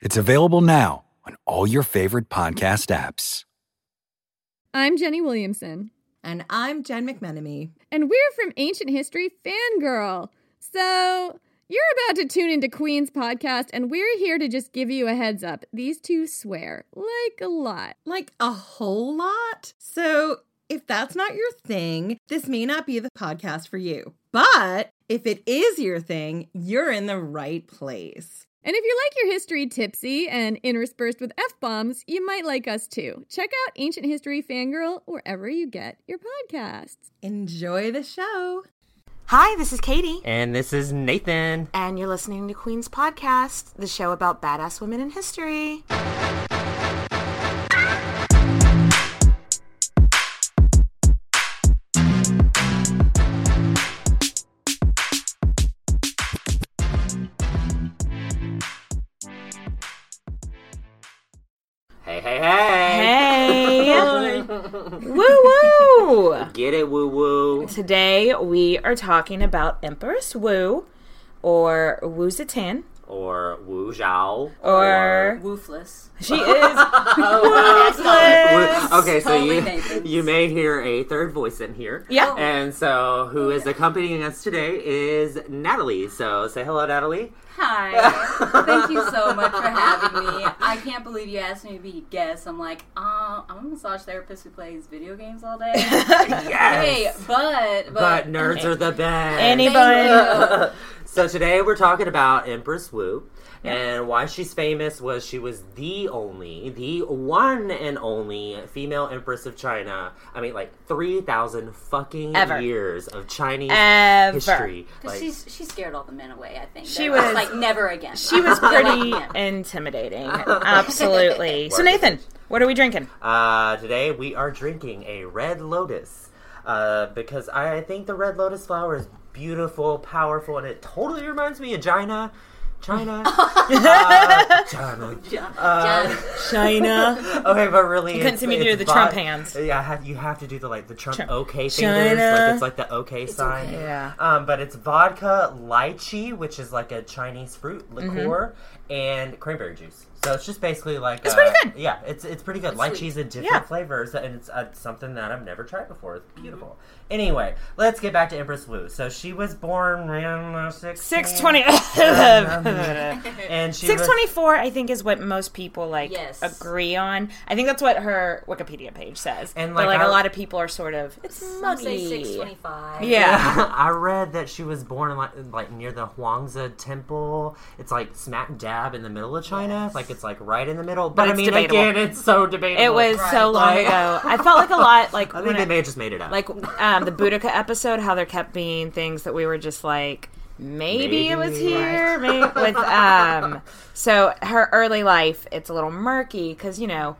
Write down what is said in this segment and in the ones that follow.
It's available now on all your favorite podcast apps. I'm Jenny Williamson, And I'm Jen McMenemy. and we're from Ancient History Fangirl. So, you're about to tune into Queen's podcast, and we're here to just give you a heads up. These two swear like a lot. Like a whole lot. So if that's not your thing, this may not be the podcast for you. But if it is your thing, you're in the right place. And if you like your history tipsy and interspersed with F bombs, you might like us too. Check out Ancient History Fangirl wherever you get your podcasts. Enjoy the show. Hi, this is Katy, And this is Nathan. and you're listening to Queen's Podcast, the show about badass women in history. Hey, hey, hey. Hey! woo woo! Get it, woo woo. Today we are talking about Empress Wu, or Wu Zetian, Or Wu Zhao. or Wuthless. she is Wu- Okay, so Totally you Nathan's. you may hear a third voice in here. Yeah. And so who oh, is accompanying us today is Natalie. So say hello, Natalie. Hi. Thank you so much for having me. I can't believe you asked me to be a guest. I'm like, uh, I'm a massage therapist who plays video games all day. Hey, but but, But nerds are the best. anybody. so today we're talking about Empress Wu. And why she's famous was she was the only, the one and only female empress of China. I mean, like three thousand fucking Ever. years of Chinese Ever. history. because Like, she's she scared all the men away. I think She They're was- like never again. She was pretty like, intimidating. Absolutely. So, Nathan, what are we drinking? uh, today we are drinking a red lotus uh, because I think the red lotus flower is beautiful, powerful, and it totally reminds me of China. China. uh, China. John, Uh, China. Okay, but really, You couldn't see me do it's the Trump hands. Yeah, have- you have to do the like the Trump Trump- OK fingers, China. like it's like the OK sign. okay. Yeah. Um, but it's vodka, lychee, which is like a Chinese fruit Mm-hmm. Liqueur, and cranberry juice. So it's just basically like It's uh, pretty good. Yeah, it's it's pretty good. sweet. Lychee's in different Yeah. flavors, and it's uh, something that I've never tried before. It's beautiful. Anyway, let's get back to Empress Wu. So she was born in uh, 620. and she 624 i think is what most people like Yes. agree on i think that's what her wikipedia page says And, but like, like I- a lot of people are sort of it's some muggy say six twenty five. yeah I read that she was born in like, like near the Huangze Temple. It's like smack dab in the middle of China. Like it's like right in the middle. But, I mean, debatable. again, it's so debatable. it was so long Like- ago i felt like a lot like I think they may have just made it up. like um the Boudica episode how there kept being things that we were just like maybe, it was Maybe. here maybe with um so her early life it's a little murky because you know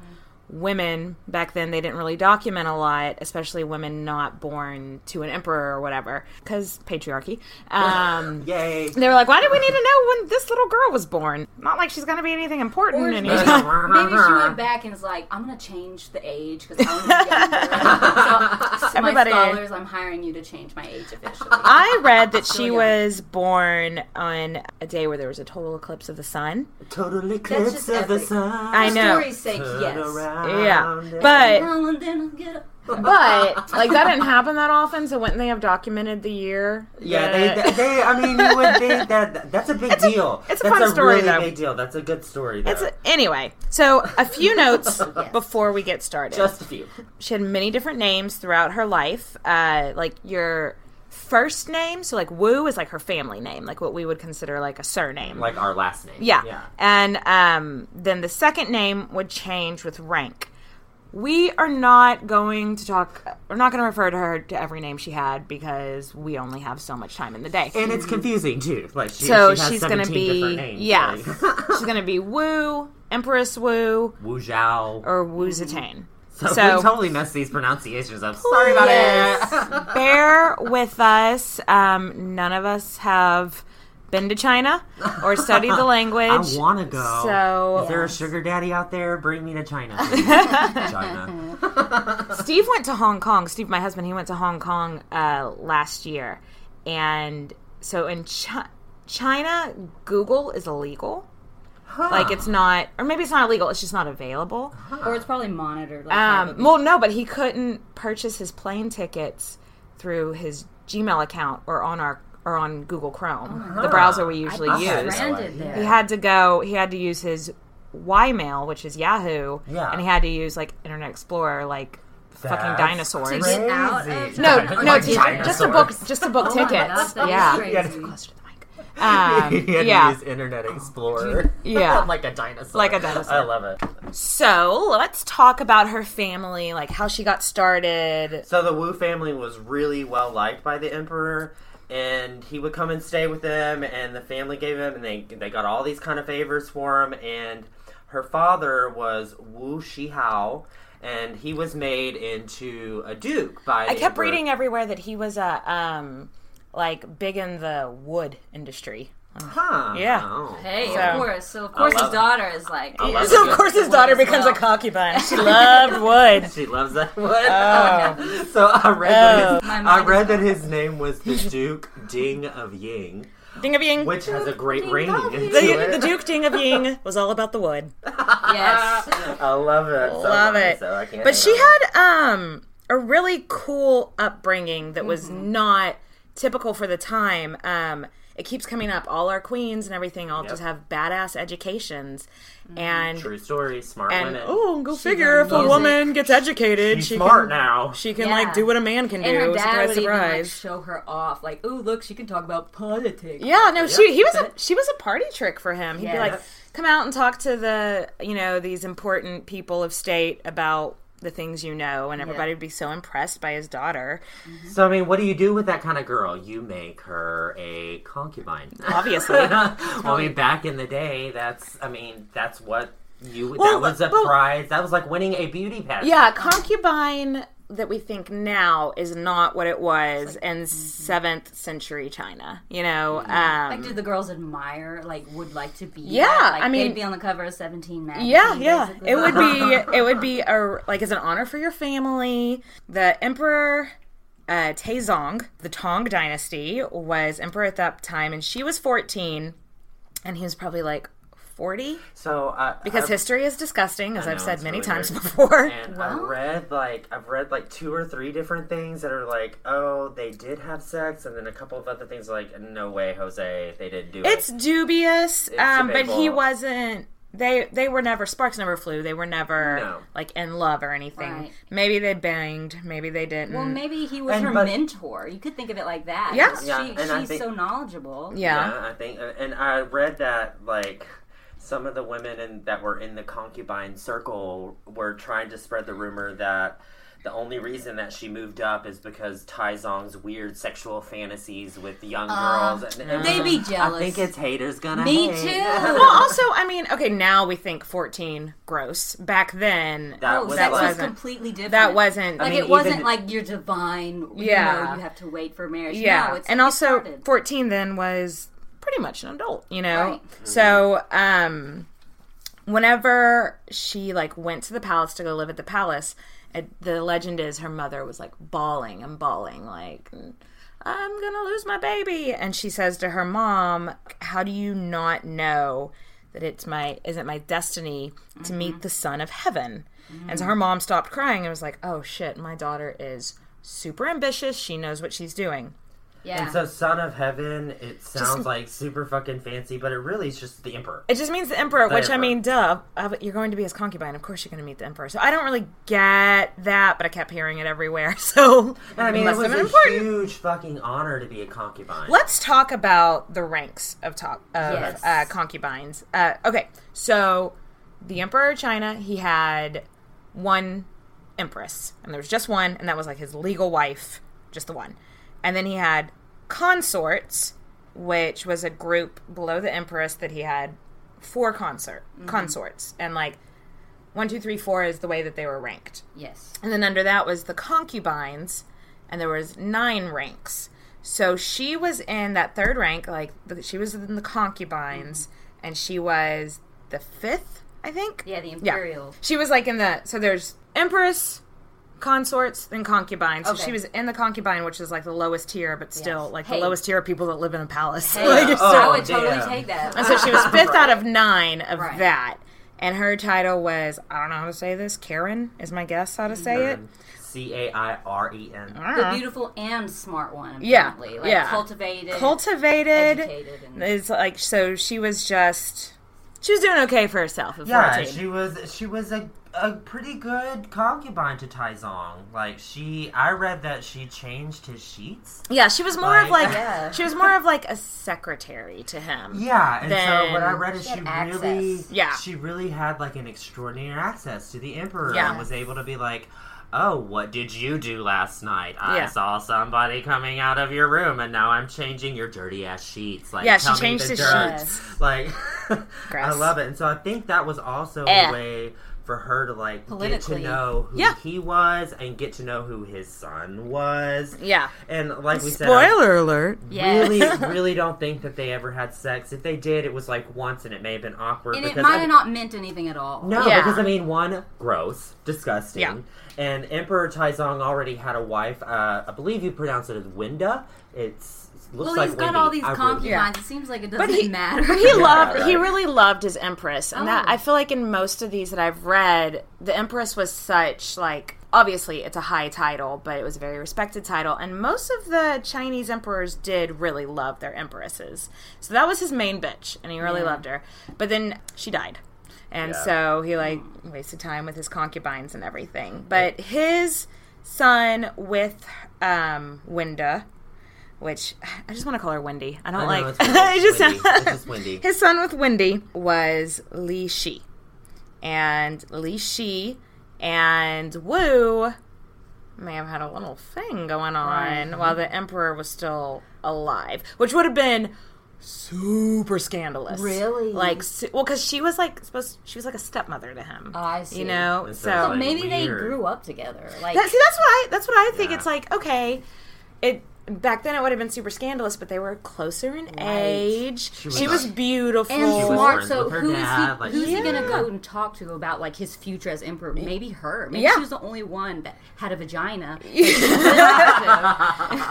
women back then they didn't really document a lot especially women not born to an emperor or whatever because patriarchy um yay. they were like why do we need to know when this little girl was born not like she's gonna be anything important Or and maybe, maybe she went back and was like, I'm going to change the age because I want to be younger. so, so Everybody- my scholars, I'm hiring you to change my age officially. I read that she young. was born on a day where there was a total eclipse of the sun. Total eclipse just of the sun. I know. For story's sake, Turn yes. around Yeah, but Now and then I'll get up. but like that didn't happen that often. So wouldn't they have documented the year? Yeah, that- they, they, they. I mean, you would think that that's a big deal. it's a that's fun a story, really though. big deal. That's a good story. Though. It's a- anyway, so a few notes before we get started. just a few. she had many different names throughout her life. Uh, like your first name, so like Wu is like her family name, like what we would consider like a surname. Like our last name. yeah. Yeah. And um, then the second name would change with rank. We are not going to talk. We're not going to refer to her to every name she had because we only have so much time in the day. And it's confusing too. Like she, so she she's going to be names, yeah, like she's going to be Wu, Empress Wu, Wu Zhao. or Wu Zetian. So, so- we totally messed these pronunciations up. Sorry about it. bear with us. Um, none of us have been to China or studied the language. I want to go. So Is there a sugar daddy out there? Bring me to China. China. Steve went to Hong Kong. Steve, my husband, he went to Hong Kong uh, last year, and so in Chi- China, Google is illegal. Like it's not, or maybe it's not illegal. It's just not available. Or it's probably monitored. Like Um, well, no, but he couldn't purchase his plane tickets through his Gmail account or on our or on Google Chrome, the browser we usually I've use. there. He had to go. He had to use his Ymail, which is Yahoo, Yeah. and he had to use like Internet Explorer, like fucking dinosaurs. To get out of No, Like no, just, dinosaurs. just to book, just to book Oh tickets. gosh, that is yeah, Um, yeah. use Internet Explorer. Yeah. like a dinosaur. Like a dinosaur. I love it. So let's talk about her family, like how she got started. So the Wu family was really well liked by the emperor, and he would come and stay with them, and the family gave him, and they they got all these kind of favors for him. And her father was Wu Shihao, and he was made into a duke by. I kept emperor. reading everywhere that he was a um like big in the wood industry. Huh. Yeah. Oh. Hey, So- of course. So of course his it. daughter is like. love So of course his daughter as becomes a concubine. She loved wood. She loves that wood. Oh. so I read that Oh. his, I read that his name was the Duke Ding of Ying, Ding of Ying. which has a great Ding ring. of The, it. the Duke Ding of Ying was all about the wood. Yes. I love it. so Love much, it. So I can't But she hang on. had um a really cool upbringing that was not typical for the time. Um it keeps coming up. All our queens and everything all just have badass educations. And true story. Smart and women. oh, go She figure if a music. woman gets educated, She's she smart can now. she can Yeah. like do what a man can And her do. dad Surprise, would even like surprise. show her off, like, "Oh, look, she can talk about politics." Yeah, no, she he was a she was a party trick for him. He'd be like, come out and talk to the you know these important people of state about the things you know, and everybody would be so impressed by his daughter. Mm-hmm. So I mean, what do you do with that kind of girl? You make her a concubine. Obviously, well, I mean, back in the day, that's I mean, that's what you. Well, that was a well- prize. That was like winning a beauty pageant. yeah, concubine that we think now is not what it was in seventh century China. You know, um, Like, did the girls admire, like, would like to be? Yeah, that? Like, I mean- they'd be on the cover of Seventeen magazine. Yeah, yeah. basically. It would be it would be a like as an honor for your family. The emperor uh, Taizong, the Tang dynasty, was emperor at that time, and she was fourteen, and he was probably like forty. So uh, Because I- history is disgusting, as I I've said many really times weird. before. And I read like I've read like two or three different things that are like, oh, they did have sex, and then a couple of other things like, no way, Jose, they didn't do it. It's it. dubious, It's um, but he wasn't. They they were never sparks never flew. They were never No. like in love or anything. Right. Maybe they banged. Maybe they didn't. Well, maybe he was And- her but- mentor. You could think of it like that. Yeah. 'cause Yeah, She, and she's think- so knowledgeable. yeah. I think, and I read that like some of the women in, that were in the concubine circle were trying to spread the rumor that the only reason that she moved up is because Taizong's weird sexual fantasies with young uh, girls. And, and they'd be I think it's haters gonna Me hate. too. Well, also, I mean, okay, now we think 14 gross. Back then, That Oh, was that was like- wasn't- completely different. that wasn't. like mean, it wasn't even- like you're divine. You Yeah. know, you have to wait for marriage. yeah, no, it's and it also started. 14 then was pretty much an adult, you know. Right. So, um, whenever she like went to the palace to go live at the palace, it, the legend is her mother was like bawling and bawling, like. I'm gonna lose my baby. And she says to her mom, How do you not know that it's my isn't my destiny to meet the son of heaven. And so her mom stopped crying and was like, "Oh shit, my daughter is super ambitious. She knows what she's doing." Yeah. And so, Son of Heaven, it sounds like super fucking fancy, but it really is just the Emperor. It just means the emperor, The which I mean, duh. uh, You're going to be his concubine. Of course, you're going to meet the emperor. So I don't really get that, but I kept hearing it everywhere. So And I mean, it was a important. huge fucking honor to be a concubine. Let's talk about the ranks of top of Yes. uh, concubines. Uh, okay, so the emperor of China, he had one empress, and there was just one, and that was like his legal wife, just the one. And then he had consorts, which was a group below the empress that he had four consort mm-hmm. consorts, and like one, two, three, four is the way that they were ranked. yes. And then under that was the concubines, and there was nine ranks. So she was in that third rank, like the, she was in the concubines, mm-hmm. and she was the fifth, I think. Yeah, the imperial. Yeah. She was like in the so there's empress, consorts, and concubines. So Okay. she was in the concubine, which is like the lowest tier, but still Yes. like Hey. the lowest tier of people that live in a palace. Hey, Like, oh, so- I would totally damn. take that. and so she was fifth out of nine of Right. that. And her title was I don't know how to say this. Karen is my guess how to say it. C A I R E N. Ah. the beautiful and smart one. Yeah, Like yeah. cultivated, cultivated. educated, and It's like so she was just she was doing okay for herself at Yeah, 14. she was she was a a pretty good concubine to Taizong. Like she, I read that she changed his sheets. yeah, she was more of Like- like Yeah. she was more of like a secretary to him. Yeah, and so what I read is She she, really. Yeah. she really had like an extraordinary access to the emperor Yeah. and was able to be like. Oh, what did you do last night? I Yeah. saw somebody coming out of your room, and now I'm changing your dirty ass sheets. Like, Yeah, she changed the the sheets. Like, I love it, and so I think that was also Eh. a way for her to like get to know who Yeah. he was and get to know who his son was. Yeah. And like we said, I- Spoiler alert. Yes. really, really don't think that they ever had sex. If they did, it was like once, and it may have been awkward. and it might I- have not meant anything at all. No, Yeah. because I mean, one, gross, disgusting. Yeah. And Emperor Taizong already had a wife. Uh, I believe you pronounce it as Winda. It's it looks Well, like he's got Wendy. all these I really- concubines. It seems like it doesn't But he, matter. but he Yeah, loved. He really loved his empress, and that Oh. I feel like in most of these that I've read, the empress was such like. Obviously, it's a high title, but it was a very respected title, and most of the Chinese emperors did really love their empresses. So that was his main bitch, and he really Yeah. loved her. But then she died, and Yeah. so he like wasted time with his concubines and everything. But his son with um, Winda, which I just want to call her Wendy. I don't I know, like. it's Wendy. it just It's just Wendy. His son with Wendy was Li Shi, and Li Shi and Wu may have had a little thing going on while the emperor was still alive, which would have been super scandalous. Really? Like, su- well, because she was like supposed, she was like a stepmother to him. I see. You know, It's so like- But maybe they grew up together. Like that, see, that's what I that's what I think. Yeah. It's like okay, it back then it would have been super scandalous, but they were closer in age. She She was, was- beautiful. and was smart. So with her who's dad, he? like- who's he gonna go and talk to about like his future as emperor? Maybe her. Maybe Yeah. she was the only one that had a vagina.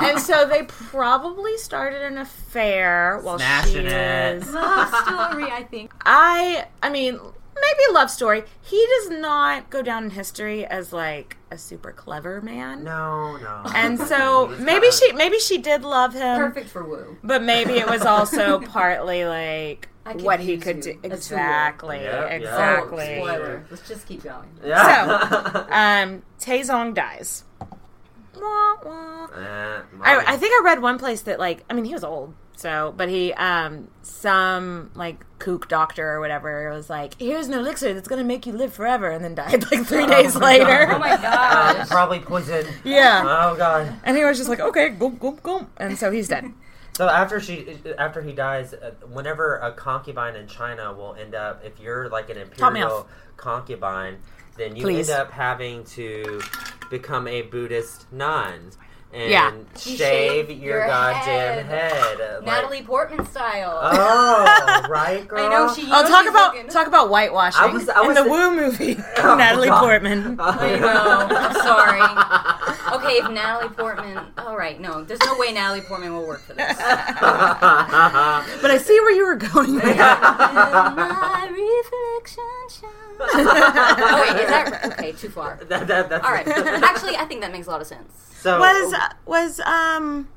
And so they probably started an affair while Smashing she it. was. story, I think. I I mean maybe a love story. He does not go down in history as like a super clever man. No, no. And so maybe kinda- she maybe she did love him. Perfect for Wu. But maybe it was also partly like what he could do. A tool. Exactly. Yeah, yeah. Exactly. Oh, spoiler. Let's just keep going. Yeah. So, Um, Taizong dies. Wah, wah. Eh, I, I think I read one place that like I mean he was old so but he um some like kook doctor or whatever was like here's an elixir that's gonna make you live forever and then died like three days later Oh my Uh, gosh. probably poison. yeah Oh god. and he was just like okay go go go and so he's dead So after she, after he dies, uh, whenever a concubine in China will end up, if you're like an imperial concubine, then you Please. end up having to become a Buddhist nun and Yeah. Shave shave your, your goddamn head. head. uh, like- Natalie Portman style. Oh, right, girl. I know she. I'll knows talk she's about looking- talk about whitewashing I was- I in the thi- Woo movie Oh, Natalie God. Portman I know. I'm sorry. Okay, okay, if Natalie Portman. All right, no, there's no way Natalie Portman will work for this. But I see where you were going. with that. My reflection shines. oh wait, is that okay? Too far. That- that- that's All right. Actually, I think that makes a lot of sense. So was was um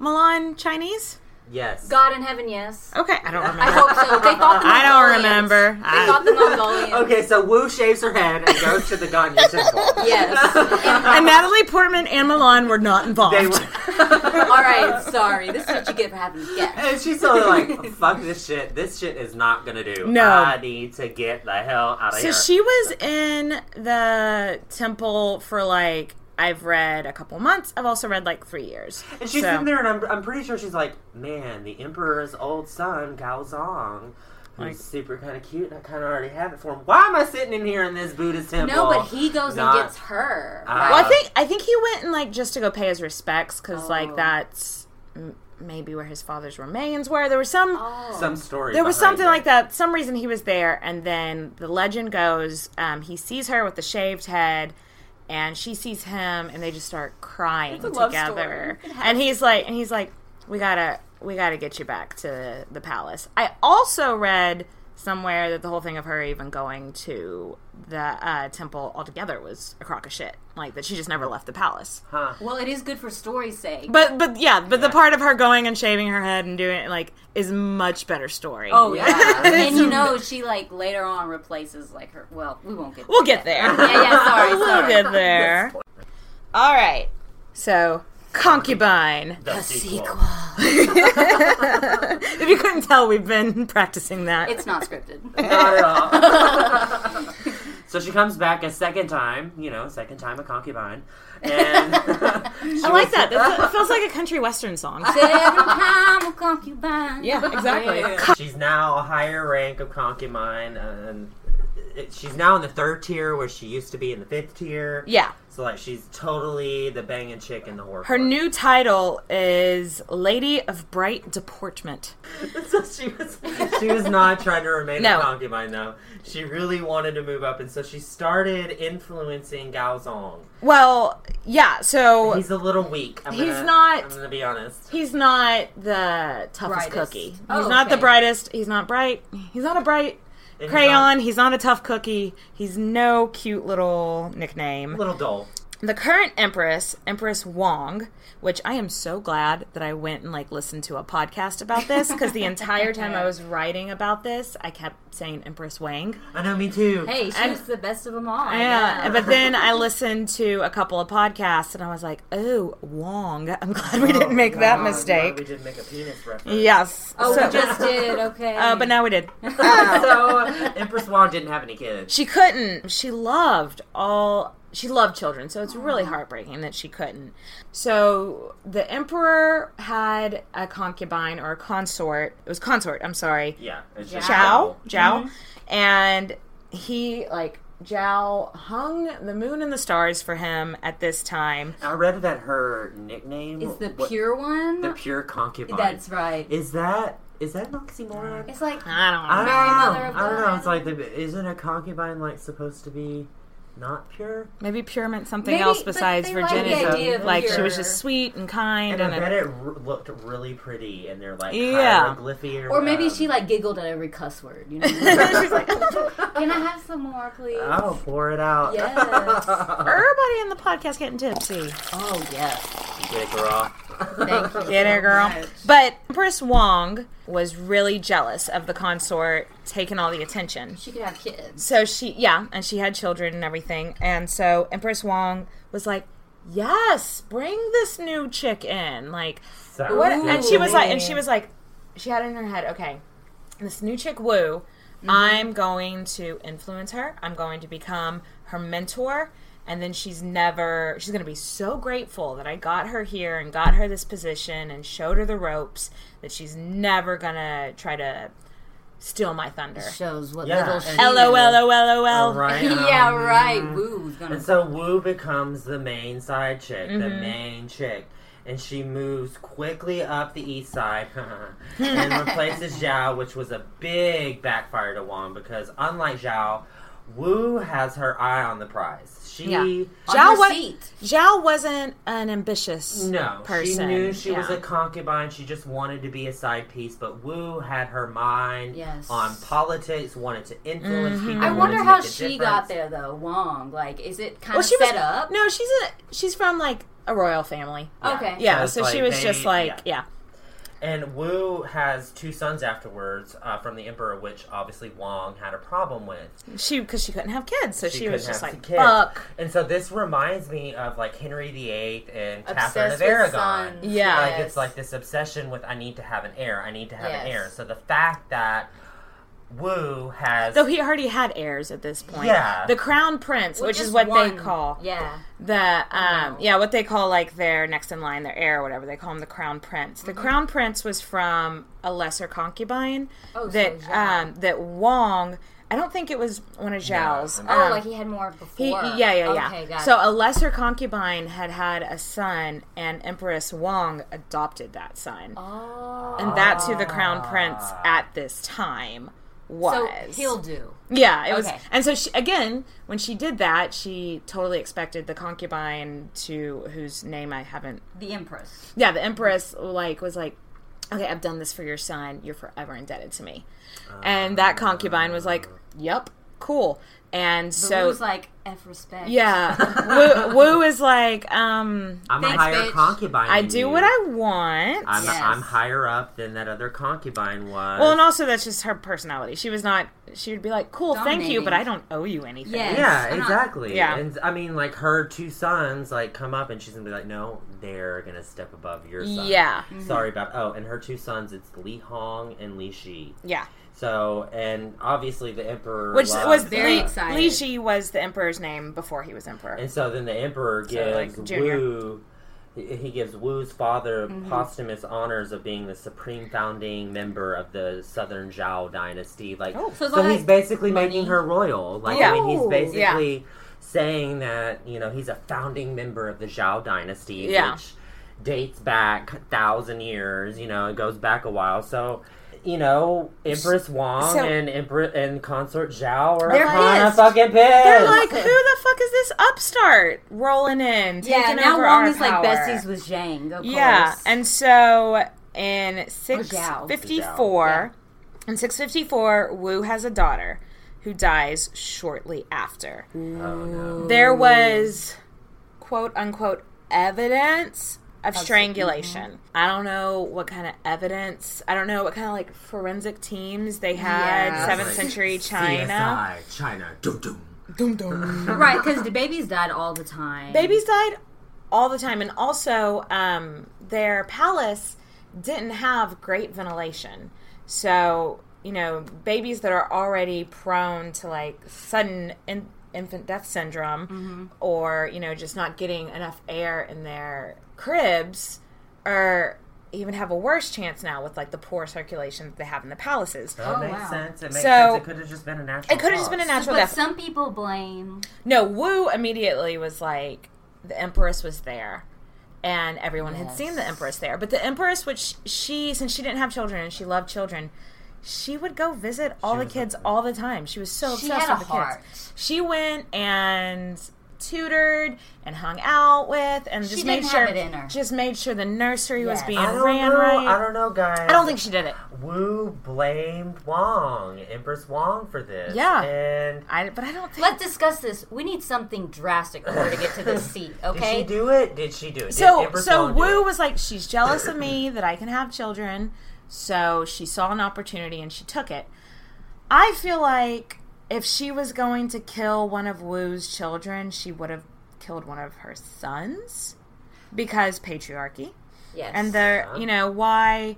Mulan Chinese? Yes. God in heaven, yes. Okay, I don't remember. I hope so. They thought the I don't Mongolians. remember. They I- thought the Mongolians. Okay, so Wu shaves her head and goes to the Ganye temple. Yes. and Natalie Portman and Mulan were not involved. They were, All right. Sorry. This is what you get for having a guest. and she's totally like, "Fuck this shit. This shit is not gonna do. No. I need to get the hell out of here. So here." she was in the temple for like I've read a couple months. I've also read like three years. And she's So- sitting there, and I'm, I'm pretty sure she's like, man, the emperor's old son, Gao Zong, who's Like- super kind of cute, and I kind of already have it for him. Why am I sitting in here in this Buddhist temple? No, but he goes Not- and gets her. Right? Well, I think I think he went and like just to go pay his respects because Oh. like that's m- maybe where his father's remains were. There was some. Oh. some story. There was something it. like that. Some reason he was there, and then the legend goes, um, he sees her with the shaved head, and she sees him, and they just start crying It's a love together. And he's like, and he's like, we gotta, we gotta get you back to the palace. I also read somewhere that the whole thing of her even going to the uh, temple altogether was a crock of shit. Like that she just never left the palace. Huh. Well, it is good for story's sake. But but yeah, but the part of her going and shaving her head and doing it like is much better story. oh yeah, Yeah. and you know she like later on replaces like her. Well, we won't get. We'll there get there. yet. Yeah, yeah. Sorry, we'll get there. All right. So, concubine. The sequel. if you couldn't tell, we've been practicing that. It's not scripted. Not at all. so she comes back a second time, you know, second time a concubine. And I like that. That's it feels like a country western song. Second time a concubine. Yeah, exactly. She's now a higher rank of concubine, and it, she's now in the third tier where she used to be in the fifth tier. Yeah. So like she's totally the banging chick in the horror. Her new title is Lady of Bright Deportment. so she was she was not trying to remain No. a concubine though. She really wanted to move up, and so she started influencing Gao Zong. Well, yeah, so He's a little weak. I'm He's gonna, not- I'm gonna be honest. he's not the toughest Brightest. cookie. He's Oh, not the brightest. He's not bright. He's not a bright And he's crayon. not- He's not a tough cookie. He's no cute little nickname. little dull. the current empress empress wong which i am so glad that i went and like listened to a podcast about this because the entire time i was writing about this i kept saying empress wang I know, me too. Hey, she's And- the best of them all. yeah but then i listened to a couple of podcasts and i was like oh wong i'm glad we didn't make that Oh, God, mistake We did make a penis reference. yes Oh, so, we just did. Okay. uh, but now we did so Empress Wong didn't have any kids. she couldn't she loved all she loved children so it's really heartbreaking that she couldn't so the emperor had a concubine or a consort it was consort i'm sorry Yeah, it's just Zhao, Zhao. Zhao, mm-hmm. and he like Zhao hung the moon and the stars for him at this time. I read that her nickname is the what- pure one? the pure concubine. That's right. Is that is that an oxymoron? It's like I don't know. I don't know. I don't know. It's like the, isn't a concubine like supposed to be not pure? Maybe pure meant something Maybe- else besides they like virginity. Like she was just sweet and kind, And and, I bet a, it r- looked really pretty, and they're like Yeah. hieroglyphy or, Or maybe um, she like giggled at every cuss word. You know? She's like, Can I have some more, please? Oh, pour it out. Yes. everybody in the podcast getting tipsy. Oh yes. Get it, girl. Thank you. Get so it, girl. much. But Empress Wong was really jealous of the consort taking all the attention. She could have kids. So she, yeah, and she had children and everything. And so Empress Wong was like, "Yes, bring this new chick in." Like, So what? And she was like, and she was like, she had in her head, okay, this new chick Wu, mm-hmm. I'm going to influence her. I'm going to become her mentor. And then she's never, she's going to be so grateful that I got her here and got her this position and showed her the ropes that she's never going to try to steal my thunder. Shows what Yeah, little she LOL, knew. LOL, LOL. right. yeah, right. Wu's gonna. And so Wu becomes the main side chick, the Mm-hmm. main chick. And she moves quickly up the east side and replaces Zhao, which was a big backfire to Wong because unlike Zhao, Wu has her eye on the prize. She Yeah. Zhao seat. Zhao wasn't an ambitious no, person. she knew she was a concubine. She just wanted to be a side piece. But Wu had her mind Yes. on politics, wanted to influence mm-hmm. people. I wonder how she difference. got there though. Wong, like, is it kind Well, of she set was up? No, she's a she's from like a royal family. Okay. Yeah, it's so she was they- just like yeah. And Wu has two sons afterwards uh, from the emperor, which obviously Wong had a problem with. She because she couldn't have kids, so she, was just like kids. fuck. And so this reminds me of like Henry VIII and Catherine of Aragon. sons. Yeah. like Yes. it's like this obsession with I need to have an heir. I need to have an heir. So the fact that Wu has Though he already had heirs at this point. Yeah. the crown prince, which, is what one- they call Yeah. the um yeah what they call like their next in line, their heir or whatever they call him, the crown prince. The crown prince was from a lesser concubine Oh, so that Zhao. um that Wong. I don't think it was one of Zhao's. No. Oh, um, like he had more before. He, yeah, yeah, yeah. Okay, got so it. a lesser concubine had had a son, and Empress Wong adopted that son, Oh. and that's who the crown prince at this time was. So he'll do. Yeah, it was, and so she, again, when she did that, she totally expected the concubine to whose name I haven't. The Empress. Yeah, the empress like was like, okay, I've done this for your son. You're forever indebted to me, and that concubine was like, yep, cool, and So so. Wu's like F respect. yeah, Wu, Wu is like, um, I'm Thanks, a higher bitch. concubine. I than do you. what I want. I'm, Yes. I'm higher up than that other concubine was. well, and also that's just her personality. She was not. She would be like, "Cool, thank you, but I don't owe you anything." Yes. Yeah, I'm not- exactly. Yeah. And I mean, like her two sons, like come up, and she's gonna be like, "No, they're gonna step above your son." Yeah. Sorry about. Oh, and her two sons, it's Li Hong and Li Shi. yeah. So, and obviously the emperor, Which loves- was Very Li, excited. Li Shi was the emperor's name before he was emperor. and so then the emperor So, like, gives junior. Wu. He he gives Wu's father Mm-hmm. posthumous honors of being the supreme founding member of the Southern Zhao dynasty. Like, Oh. So so he's basically money. making her royal. Like, Yeah. I mean, he's Ooh. basically saying that you know he's a founding member of the Zhao dynasty, Yeah. which dates back a thousand years. You know, it goes back a while. So. You know, Empress Wong So- and Empress and Consort Zhao are They're kind of fucking pissed. They're like, "Who the fuck is this upstart rolling in, taking Yeah, now over Wong our is like besties with Zhang. Of Yeah, and so in six fifty four, Zhao. Yeah. in six fifty four, Wu has a daughter who dies shortly after. oh no. There was quote unquote evidence of strangulation. I don't know what kind of evidence. I don't know what kind of like forensic teams they had. Seventh Like century China. CSI, China, dum dum. Dum dum. right, because the babies died all the time. Babies died all the time, and also um, their palace didn't have great ventilation. So you know, babies that are already prone to like sudden in- infant death syndrome, or you know, just not getting enough air in their cribs, or even have a worse chance now with like the poor circulation that they have in the palaces. That Oh, makes wow. sense. It makes So- sense. It could have just been a natural. It could have just been a cause. natural but death. some people blame. No, Wu immediately was like, the Empress was there. And everyone had seen the Empress there. But the Empress, which she, since she didn't have children and she loved children, she would go visit all the kids a- all the time. She was so She obsessed had a with the heart. kids. She went and tutored and hung out with and just didn't made sure it in her. just made sure the nursery was being ran know. right. I don't know, guys. I don't think she did it. Wu blamed Wong, Empress Wong, for this. Yeah. and I, but I don't think Let's discuss this. We need something drastic for her to get to this seat, Okay? did she do it? Did she do it? So Empress so Wong Wu was like, she's jealous of me that I can have children. So she saw an opportunity and she took it. I feel like if she was going to kill one of Wu's children, she would have killed one of her sons because patriarchy. yes. And the you know why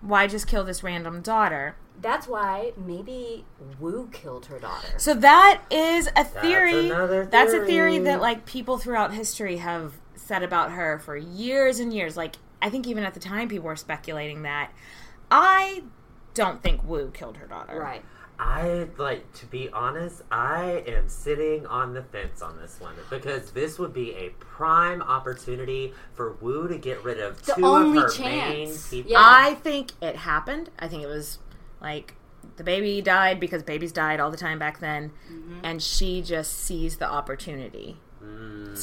why just kill this random daughter? That's why maybe Wu killed her daughter. So that is a theory. another That's a theory theory. that like people throughout history have said about her for years and years. Like I think even at the time people were speculating that. I don't think Wu killed her daughter. Right. I like to be honest. I am sitting on the fence on this one because this would be a prime opportunity for Wu to get rid of The two only of her chance. main people. Yeah. I think it happened. I think it was like the baby died because babies died all the time back then, Mm-hmm. and she just sees the opportunity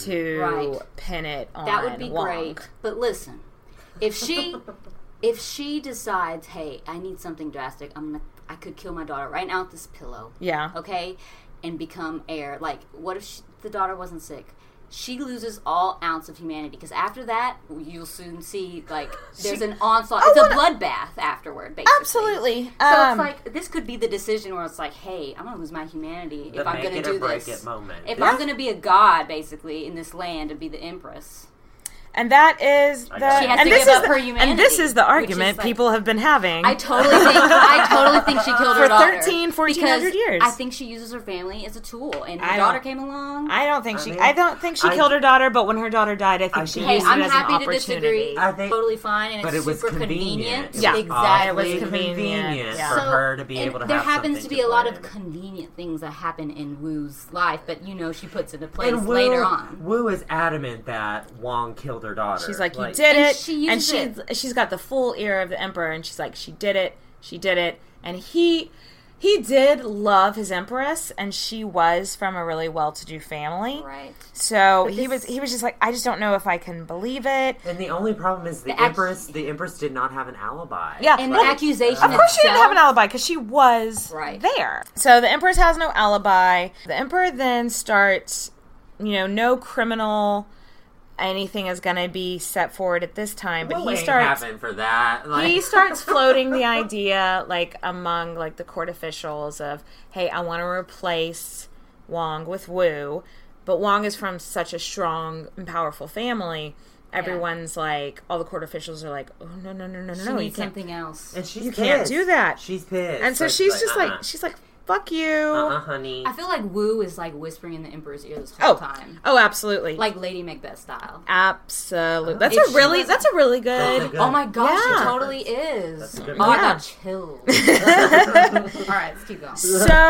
to Right. pin it on That would be Wong. great. But listen, if she if she decides, hey, I need something drastic, I'm gonna I could kill my daughter right now with this pillow. Yeah. Okay, and become heir. Like, what if she, the daughter wasn't sick? She loses all ounce of humanity because after that, you'll soon see like there's an onslaught. It's a bloodbath afterward, basically. Absolutely. So Um, it's like this could be the decision where it's like, hey, I'm gonna lose my humanity if I'm gonna it or do break this. it moment. If Yeah. I'm gonna be a god, basically in this land and be the empress. And that is the. She has and to this give is up the- her and this is the argument is like- people have been having. I totally think I totally think she killed her For daughter 13, 1400 years. I think she uses her family as a tool, and her I daughter don't- came along. I don't think I she. mean, I don't think she I- killed her daughter. But when her daughter died, I think I she think- hey, used I'm it as happy an to opportunity. disagree. I think- totally fine, and But it's it was super convenient. convenient. Yeah. exactly. It was convenient, yeah. for So, her to be and able to there happens to be a lot of convenient things that happen in Wu's life, but you know she puts into place later on. Wu is adamant that Wong killed her daughter. She's like, you did And it, she and used she's she's got the full ear of the emperor, and she's like, she did it, she did it, and he he did love his empress, and she was from a really well-to-do family, Right. So he this- was he was just like, I just don't know if I can believe it. And the only problem is the, The act- empress. The empress did not have an alibi. Yeah, And well, the accusation uh, Of course, she didn't have an alibi because she was Right. there. So the Empress has no alibi. The Emperor then starts, you know, no criminal anything is going to be set forward at this time, but What he ain't starts. happen for that. Like, He starts floating the idea, like among like the court officials, of hey, I want to replace Wong with Wu, but Wong is from such a strong and powerful family. Everyone's like, all the court officials are like, oh no no no no no She no, you needs can't something else. and she's you can't do that. She's pissed. And so Like- she's like, just uh-uh. like, uh-huh. she's like, fuck you. uh-uh, honey. I feel like Wu is like whispering in the Emperor's ear this whole Oh, time, oh, absolutely, like Lady Macbeth style. absolutely. Oh, that's If a really, wasn't- that's a really oh oh That's a good. good- Oh my gosh, Yeah. it totally is. That's a oh, I got chills. All right, let's keep going.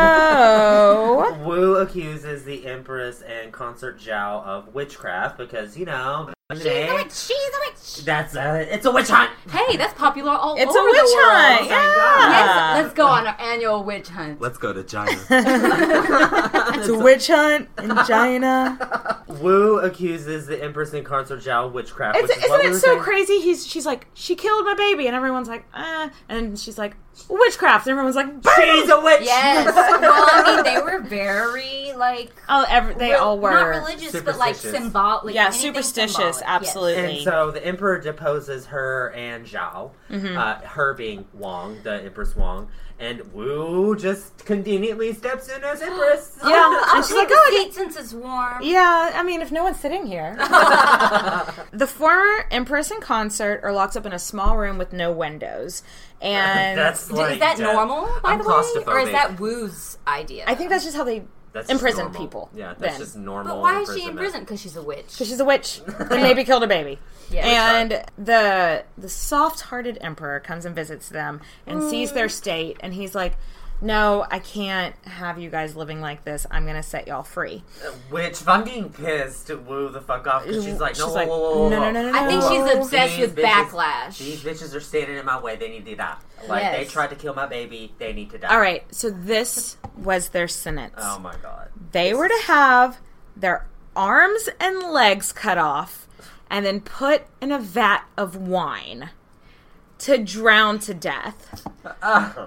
So, Wu accuses the Empress and Consort Zhao of witchcraft because you know She's a witch. She's a witch. that's a it's a witch hunt. Hey, that's popular all it's over a witch the world. hunt. my Yeah, God. Yes, let's go on our annual witch hunt. Let's go to China. it's a witch hunt in China. Wu accuses the Empress and Consort Zhao of witchcraft. It's, which is what isn't it were so saying. crazy? He's she's like, she killed my baby, and everyone's like, ah, and she's like, witchcraft, and everyone's like, She's a witch. Yes. well, I mean, they were very like. oh, every, they real- all were. not religious, but like Superstitious. symbolic. Yeah, superstitious, symbolic. Absolutely. And so the emperor deposes her and Zhao, Mm-hmm. uh, her being Wang, the Empress Wang, and Wu just conveniently steps in as Empress. Yeah, I'll and she's like, oh, a seat since it's warm. Yeah, I mean, if no one's sitting here. the former empress and consort are locked up in a small room with no windows. And That's like is that death. normal, by I'm the way, or is that Wu's idea? I think that's just how they That's just imprison normal. people. Yeah, that's then. just normal. But why is she in prison? Because she's a witch. Because she's a witch. then maybe killed a baby. Yeah. and the the soft hearted emperor comes and visits them and sees their state and he's like, No, I can't have you guys living like this. I'm gonna set y'all free. Which fucking pissed Wu the fuck off because she's like, no, She's whoa, like, whoa, whoa, whoa, no, no, no, no, I think no. she's These obsessed with bitches- backlash. These bitches are standing in my way. They need to die. Like Yes. they tried to kill my baby. They need to die. All right, so this was their sentence. Oh my god. they were to have their arms and legs cut off and then put in a vat of wine to drown to death.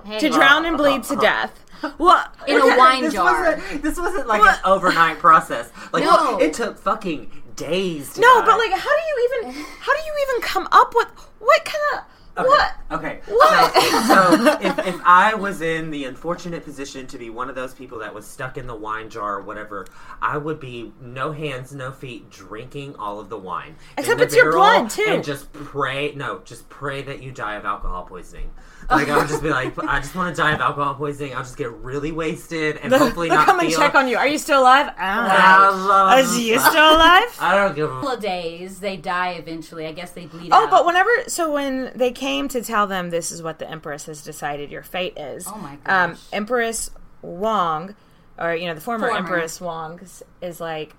Hey, To drown and bleed to death. Well, in a wine this jar. Wasn't, this wasn't like an overnight process. Like No. it took fucking days. To no, die. but like, how do you even? How do you even come up with what kind of Okay. what? Okay. What? So, so if, if I was in the unfortunate position to be one of those people that was stuck in the wine jar or whatever, I would be no hands, no feet, drinking all of the wine. Except the it's your blood, too. And just pray. No, just pray that you die of alcohol poisoning. Like I would just be like, I just want to die of alcohol poisoning. I'll just get really wasted and hopefully They'll not come and check on you. Are you still alive? I don't know. Ah, Is you still alive? I don't give a. couple of days, they die eventually. I guess they bleed Oh, out. but whenever so when they came to tell them this is what the empress has decided your fate is. Oh my Um, gosh. empress Wong, or you know the former, Former. empress Wong, is- is like,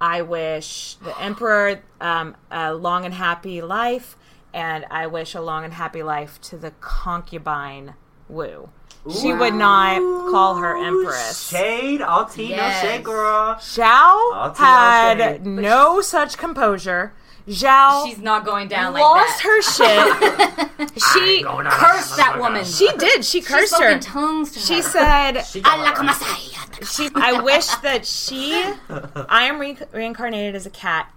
I wish the emperor um, a long and happy life, and I wish a long and happy life to the concubine Wu. She would not call her empress. Shade, all tea, Yes. no shade, girl. Zhao I'll had no such composure. Zhao She's not going down like lost that. her shit. she Cursed that woman. she did. She She cursed spoke her. in tongues to She her. said, She got Allah her. kamasai. she, I wish that she, I am re- reincarnated as a cat,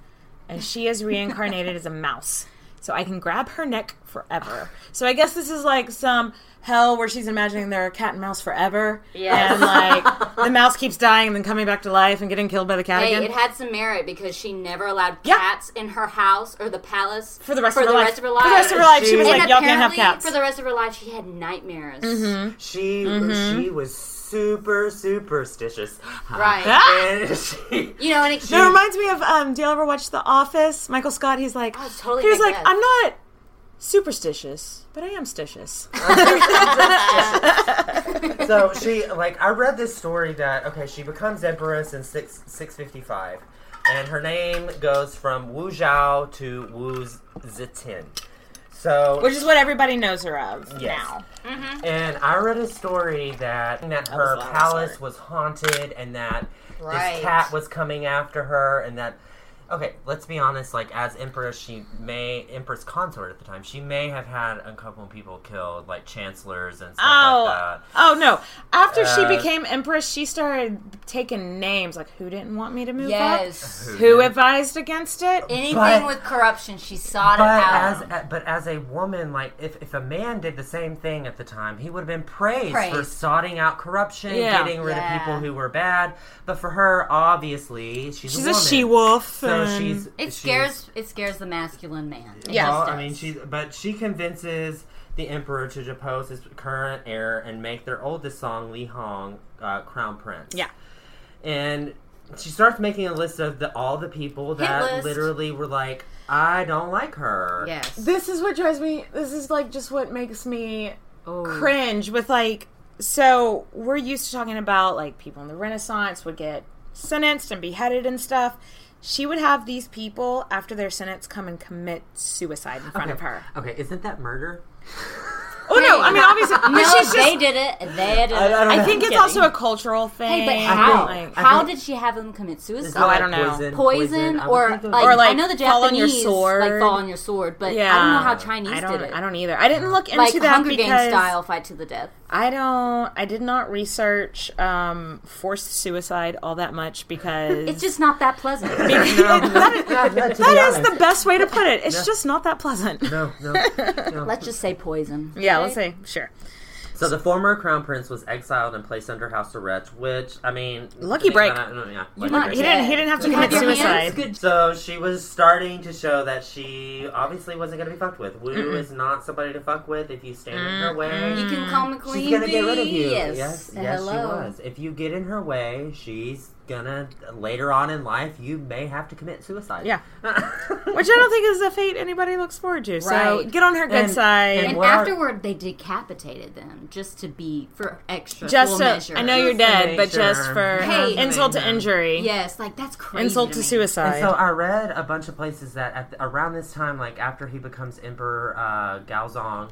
and she is reincarnated as a mouse. So I can grab her neck forever. So I guess this is like some hell where she's imagining they're a cat and mouse forever. Yeah. And like the mouse keeps dying and then coming back to life and getting killed by the cat Hey, again. it had some merit because she never allowed Yeah. cats in her house or the palace for the rest for of her the life. rest of her For the rest of her life. life, she was She- like, "Y'all can't have cats." for the rest of her life, she had nightmares. She Mm-hmm. she was super superstitious. Right. Ah! And she, You know, and it, reminds me of um. Do you ever watch The Office? Michael Scott. He's like, Oh, totally he was like. I'm not superstitious, but I am stitious. so she like I read this story that okay she becomes empress in six six fifty five, and her name goes from Wu Zhao to Wu Zetian. So Which is what everybody knows her of Yes. now. Mm-hmm. And I read a story that that her was palace was haunted, and that Right. this cat was coming after her, and that. Okay, let's be honest. Like as empress, she may empress consort at the time. She may have had a couple of people killed, like chancellors and stuff Oh, like that. oh no! After she Uh, became empress, she started taking names like who didn't want me to move yes. up, who advised against it. Anything But- with corruption, she sought it out. as but as a woman, like if, if a man did the same thing at the time, he would have been praised, for Praised. sorting out corruption, Yeah. getting rid Yeah. of people who were bad. But for her, obviously, she's, She's a, a she wolf. So she's it she's- scares it scares the masculine man. It Yeah. Well, I mean, does. she but she convinces the emperor to depose his current heir and make their oldest son Li Hong uh, crown prince. Yeah. and she starts making a list of the, all the people that literally were like, I don't like her. yes. This is what drives me. This is like just what makes me Oh. cringe with like. So we're used to talking about like people in the Renaissance would get sentenced and beheaded and stuff. She would have these people after their sentence come and commit suicide in front of her. Okay, isn't that murder? Oh no! I mean, obviously, but No, she's they did it. They did it. I think it's also a cultural thing. Hey, but how? Like- how did she have him commit suicide? Oh, I don't know. Poison, Poison, I would or think it was- like, Or, like, I know the fall on your Japanese sword. like fall on your sword, but yeah, I don't know how Chinese did it. I don't either. I didn't look into like that Hunger because Games style fight to the death. I don't. I did not research um, forced suicide all that much because It's just not that pleasant. that is, Yeah, yeah, to be that is the best way to put it. It's just not that pleasant. No, no, no. Let's just say poison. Yeah, okay? let's say sure. So the former crown prince was exiled and placed under house arrest, which I mean, Lucky break. that- no, yeah, lucky not break. He didn't. He didn't have to commit suicide. Good. So she was starting to show that she obviously wasn't going to be fucked with. Wu is not somebody to fuck with. If you stand in her way, You can call me queen. she's going to get rid of you. Yes. yes, yes, she was. If you get in her way, she's gonna later on in life you may have to commit suicide. Yeah. Which I don't think is a fate anybody looks forward to. So Right. get on her good And- side. And What are- afterward, they decapitated them just to be for extra just full to, measure. I know you're dead, but just for Hey. insult to injury, Yes, like that's crazy. insult to me. suicide. And so I read a bunch of places that at the, around this time, like after he becomes Emperor uh, Gaozong,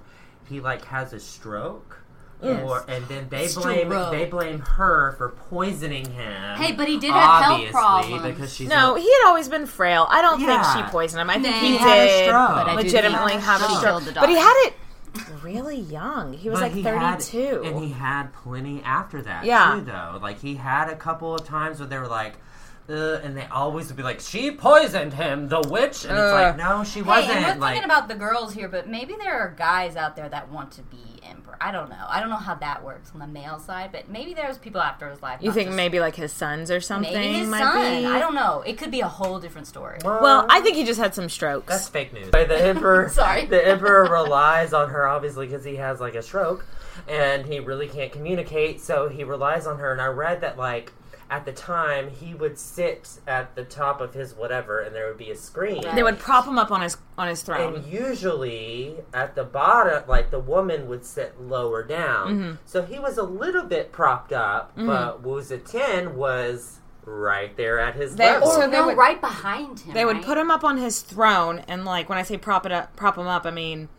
he like has a stroke. Or, and then they blame Stroke. they blame her for poisoning him. Hey, but he did have health obviously, problems. because she's no, a- he had always been frail. I don't Yeah. think she poisoned him. I think Nah. he, He had a did stroke. But I do legitimately think have a stroke. But he had it really young. He was but like he had- 32. and he had plenty after that Yeah. too. Though, like he had a couple of times where they were like. Uh, and they always would be like, "She poisoned him, the witch," and it's like, "No, she Hey, wasn't." and we're like, thinking about the girls here, but maybe there are guys out there that want to be emperor. I don't know. I don't know how that works on the male side, but maybe there's people after his life. you think just- maybe like his sons or something maybe his might son? be? I don't know. It could be a whole different story. Well, I think he just had some strokes. That's fake news. The emperor, Sorry. the emperor relies on her obviously because he has like a stroke, and he really can't communicate. So he relies on her. And I read that like at the time he would sit at the top of his whatever, and there would be a screen. they would prop him up on his on his throne. And usually at the bottom, like the woman would sit lower down. Mm-hmm. So he was a little bit propped up, but Wu Zetian was right there at his They- level. so Or they no, would- right behind him. They would right? put him up on his throne, and like when I say prop it up, prop him up, I mean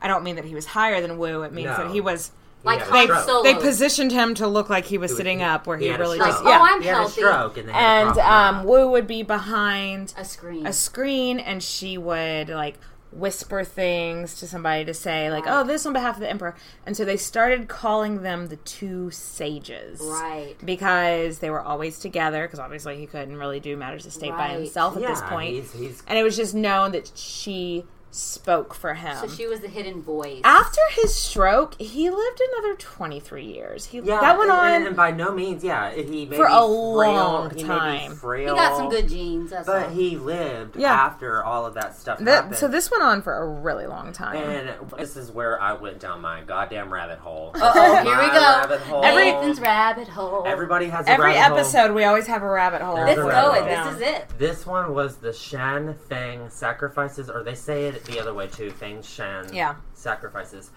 I don't mean that he was higher than Wu. It means No. that he was Like had a Han. Solo. They positioned him to look like he was sitting up, where he, had really stroke. just Like, yeah. oh, I'm he had a healthy. stroke, and they had and prop um. Wu would be behind a screen. a screen, and she would like whisper things to somebody to say like, "Oh, this on behalf of the emperor." And so they started calling them the two sages, Right. Because they were always together. Because obviously he couldn't really do matters of state by himself at this point, he's- he's- and it was just known that she spoke for him. so she was the hidden voice. After his stroke, he lived another 23 years. He Yeah, that went and, on and, and by no means, yeah, he may For a frail, long he time. frail, he got some good genes. That's but all. he lived Yeah. after all of that stuff that, happened. so this went on for a really long time. and this is where I went down my goddamn rabbit hole. Uh-oh, here we go. Rabbit hole. Nathan's rabbit hole. Everybody has a Every rabbit hole. episode, we always have a rabbit hole. There's Let's go. rabbit It. hole. This is it. This one was the Shan Fang sacrifices, or they say it the other way too. Feng Shan Yeah. sacrifices.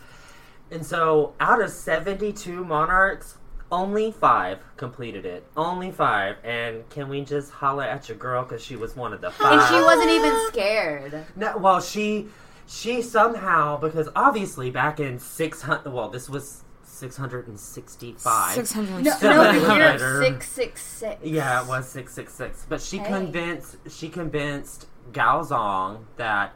And so, out of seventy-two monarchs, only five completed it. Only five. And can we just holler at your girl because she was one of the five? And she wasn't even scared. No, well, she she somehow because obviously back in six hundred. Well, this was six hundred and sixty-five. 600. No, Somebody no, was you're better. six six six. Yeah, it was six six six. But she Hey. convinced she convinced Gao Zong that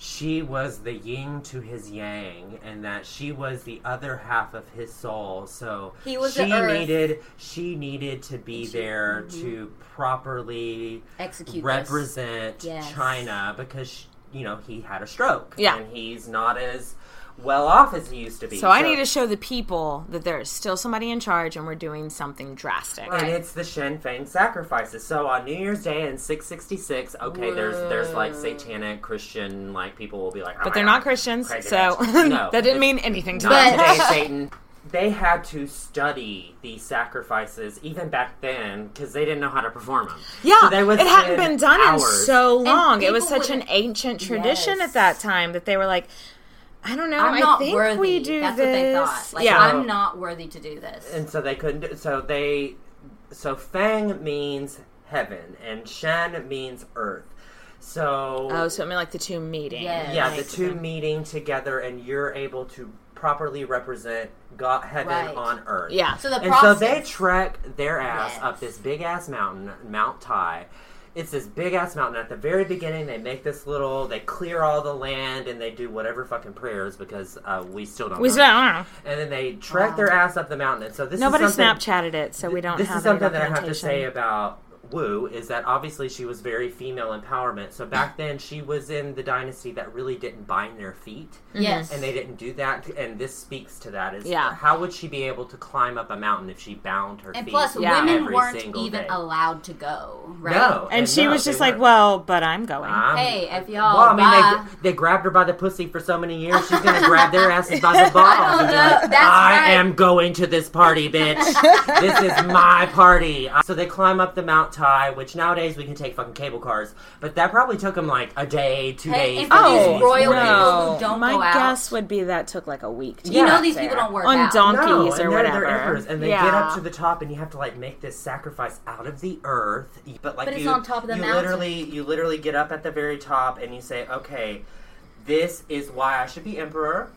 she was the yin to his yang, and that she was the other half of his soul. So He was she needed she needed to be She- there mhm. to properly Execute represent Yes. China because sh- you know he had a stroke. Yeah. and he's not as well off as he used to be. So I need to show the people that there is still somebody in charge and we're doing something drastic. And it's the Shen Feng sacrifices. So on New Year's Day in 666, okay, there's there's like satanic Christian like people will be like, oh But they're God, not Christians, crazy so bitch. No, that didn't mean anything to Not them. today, Satan. They had to study these sacrifices even back then because they didn't know how to perform them. Yeah, so they would it hadn't been done hours. in so long. It was such an ancient tradition Yes. at that time that they were like, I don't know. I'm I not think worthy. we do That's this. what they thought. Like, yeah, I'm not worthy to do this. and so they couldn't. Do, so they, so Fang means heaven, and Shen means earth. So oh, so I mean, like the two meeting. Yes. yeah, the Like, two meeting together, and you're able to properly represent God, heaven Right. on earth. Yeah. so the and process. so they trek their ass Yes. up this big ass mountain, Mount Tai. It's this big ass mountain. At the very beginning, they make this little. They clear all the land and they do whatever fucking prayers because uh, we still don't. we know. still don't know. And then they trek Wow. their ass up the mountain. And so this Nobody is something, Snapchatted it, so we don't this have is something that I have to say about Wu is that obviously she was very female empowerment. So back then she was in the dynasty that really didn't bind their feet, mm-hmm. yes. and they didn't do that. And this speaks to that. Is Yeah. how would she be able to climb up a mountain if she bound her feet? and feet? plus, Yeah. women every weren't even day? allowed to go. Right? No, And she no, was just like, weren't. "Well, but I'm going." I'm- Hey, if y'all Well, I mean, they, they grabbed her by the pussy for so many years. She's gonna grab their asses by the balls. I and be don't know. like, That's I right. am going to this party, bitch. this is my party. So they climb up the Mount Tai, which nowadays we can take fucking cable cars, but that probably took them like a day, two Hey, days. and for three these days, royal four days. people who don't my go out- guess would be that took like a week. To You know get these there. people don't work on out. donkeys No, or and they're, whatever. they're emperors, and they yeah. get up to the top, and you have to like make this sacrifice out of the earth. But like But it's you, on top of the you mountain. literally, you literally get up at the very top, and you say, "Okay, this is why I should be emperor."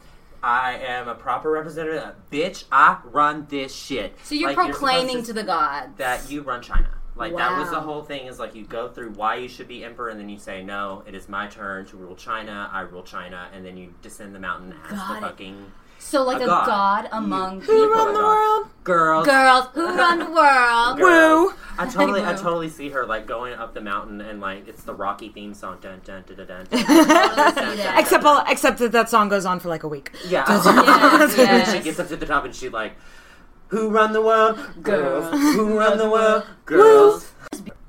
I am a proper representative. Bitch, I run this shit. So you're Like, supposed proclaiming to the gods that you run China. Like wow. that was the whole thing is like you go through why you should be emperor and then you say no, it is my turn to rule China. I rule China and then you descend the mountain as the fucking so like a, a god. god. among who people. run the world, girls. Girls who run the world. Woo! I totally, I totally see her like going up the mountain and like it's the Rocky theme song. Dun dun dun dun. dun, except, all, except that that song goes on for like a week. Yeah. She gets up to the top and she like "Who run the world? Girls. Who run the world? Girls."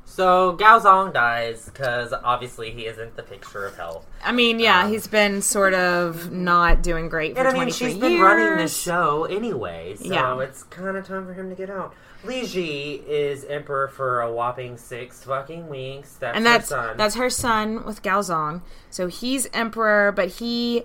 So Gao Zong dies because obviously he isn't the picture of health. I mean, yeah, Um, he's been sort of not doing great for And I mean, 23 she's been running the show anyway, so Yeah. it's kind of time for him to get out. Li Ji is emperor for a whopping six fucking weeks. That's and that's her son. that's her son with Gaozong. So he's emperor, but he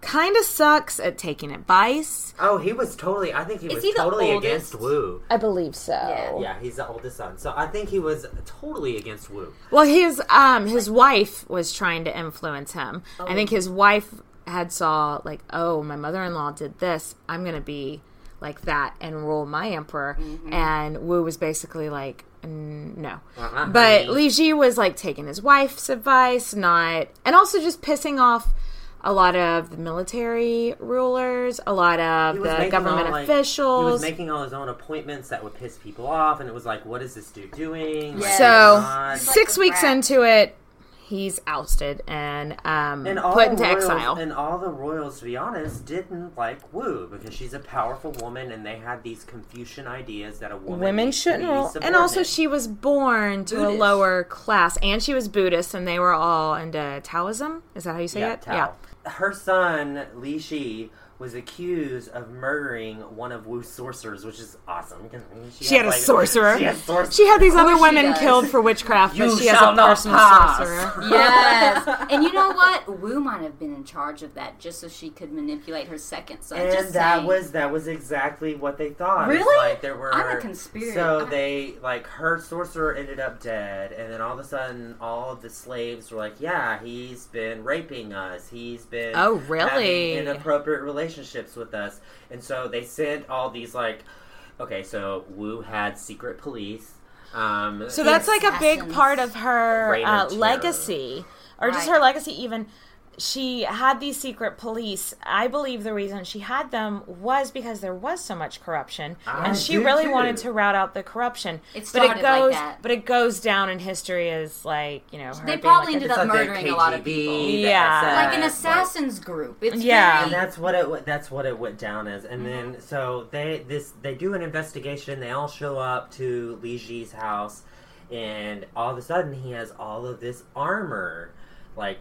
kind of sucks at taking advice. oh, he was totally. I think he Is was he the totally oldest? against Wu. I believe so. Yeah. Yeah, he's the oldest son, so I think he was totally against Wu. Well, his um his wife was trying to influence him. I think his wife had saw like, oh, my mother-in-law did this. I'm gonna be like that and rule my emperor. And Wu was basically like, "Mm, no. Uh-uh, But. Li Ji was like taking his wife's advice, not, and also just pissing off a lot of the military rulers, a lot of the making government all, like- officials. He was making all his own appointments that would piss people off, and it was like, what is this dude doing? Like, So God. six the weeks brat. into it, he's ousted and um, and put into royals, exile. And all the royals, to be honest, didn't like Wu because she's a powerful woman, and they had these Confucian ideas that a woman Women shouldn't rule, and also she was born to a lower class, and she was Buddhist, and they were all into Taoism. Is that how you say yeah, it? Tao. Her son Li Shi was accused of murdering one of Wu's sorcerers, which is awesome. She had a like- sorcerer. She had sorcerer. She had these other women does. killed for witchcraft, You but she has a personal pass. sorcerer. Yes, and you know what? Wu might have been in charge of that just so she could manipulate her second son. and just that saying. was that was exactly what they thought. Really? Like there were I'm a conspiracy. So they like her sorcerer ended up dead, and then all of a sudden, all of the slaves were like, "Yeah, he's been raping us. He's been Oh, really? inappropriate relationships with us." And so they sent all these like, okay, so Wu had secret police. Um, So that's like a big part of her uh, legacy, or just her legacy. Even she had these secret police. I believe the reason she had them was because there was so much corruption, I and she really too. wanted to rout out the corruption. It but started it like goes, that. but it goes down in history as like you know her They being probably like ended It's up like the murdering a lot of people. Yeah. SS, like an like- assassin's group. It's Yeah. very- And that's what it. That's what it went down as. And Mm-hmm. then so they this they do an investigation. They all show up to Li Ji's house, and all of a sudden he has all of this armor, like.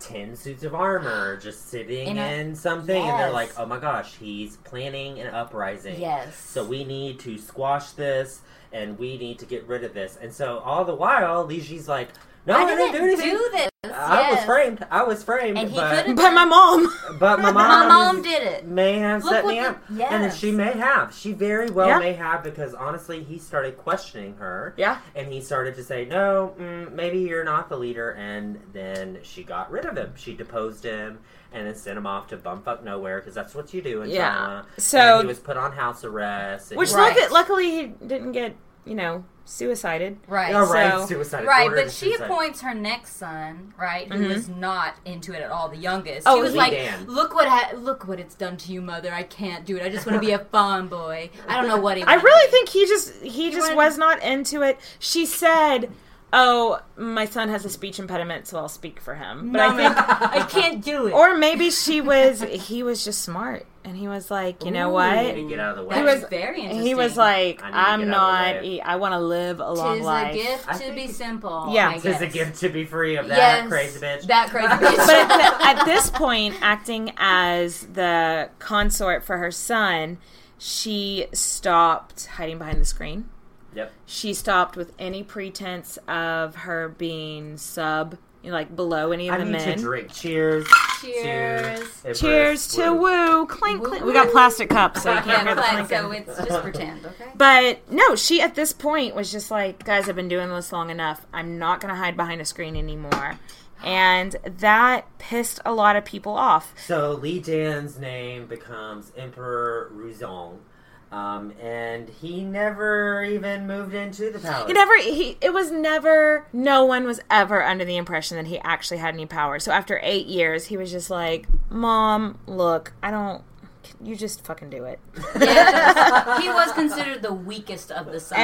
10 suits of armor just sitting In in, a- something and they're like oh my gosh he's planning an uprising. Yes. so we need to squash this and we need to get rid of this. And so all the while Li Ji's like no I I, didn't, do anything do this. I was framed I was framed And he but, could've- But my mom. but my mom, My mom did it. may have Look set what me the- up. And then she may have. She very well Yeah. may have because honestly, he started questioning her. Yeah. And he started to say, no, mm, maybe you're not the leader. And then she got rid of him. She deposed him and then sent him off to bumfuck nowhere because that's what you do in Yeah. China. So- And he was put on house arrest. Which Right. luck- luckily he didn't get you know suicided. Right. All right, so- suicide. Right, but she suicide. appoints her next son, right, who mm-hmm. is not into it at all, the youngest. Oh, she was like, Dan. "Look what ha- look what it's done to you, mother. I can't do it. I just want to be a fun boy. I don't know what he. I really think he just he just wanted- was not into it. She said, "Oh, my son has a speech impediment, so I'll speak for him." But No, I think, I can't do it. or maybe she was he was just smart, and he was like, you know what? I need get out of the way. He was very interesting. He was like, I need to "I'm not. of the way. e- I want to live a long Tis life." a gift I to think- be simple. Yeah. I It's a gift to be free of that Yes. crazy bitch. that crazy bitch. but at, the, at this point, acting as the consort for her son, she stopped hiding behind the screen. Yep. She stopped with any pretense of her being sub, you know, like below any of I the need men. to drink. Cheers. Cheers. To Cheers to Wu. woo! Clink, clink. We got plastic cups, so you can't Yeah, hear the but, clinking. so it's just pretend, okay? But no, she at this point was just like, guys, I've been doing this long enough. I'm not going to hide behind a screen anymore. And that pissed a lot of people off. So Li Dan's name becomes Emperor Ruizong. Um, and he never even moved into the palace. He never, he, it was never, no one was ever under the impression that he actually had any power. So after eight years, he was just like, Mom, look, I don't, you just fucking do it. Yes. he was considered the weakest of the sons.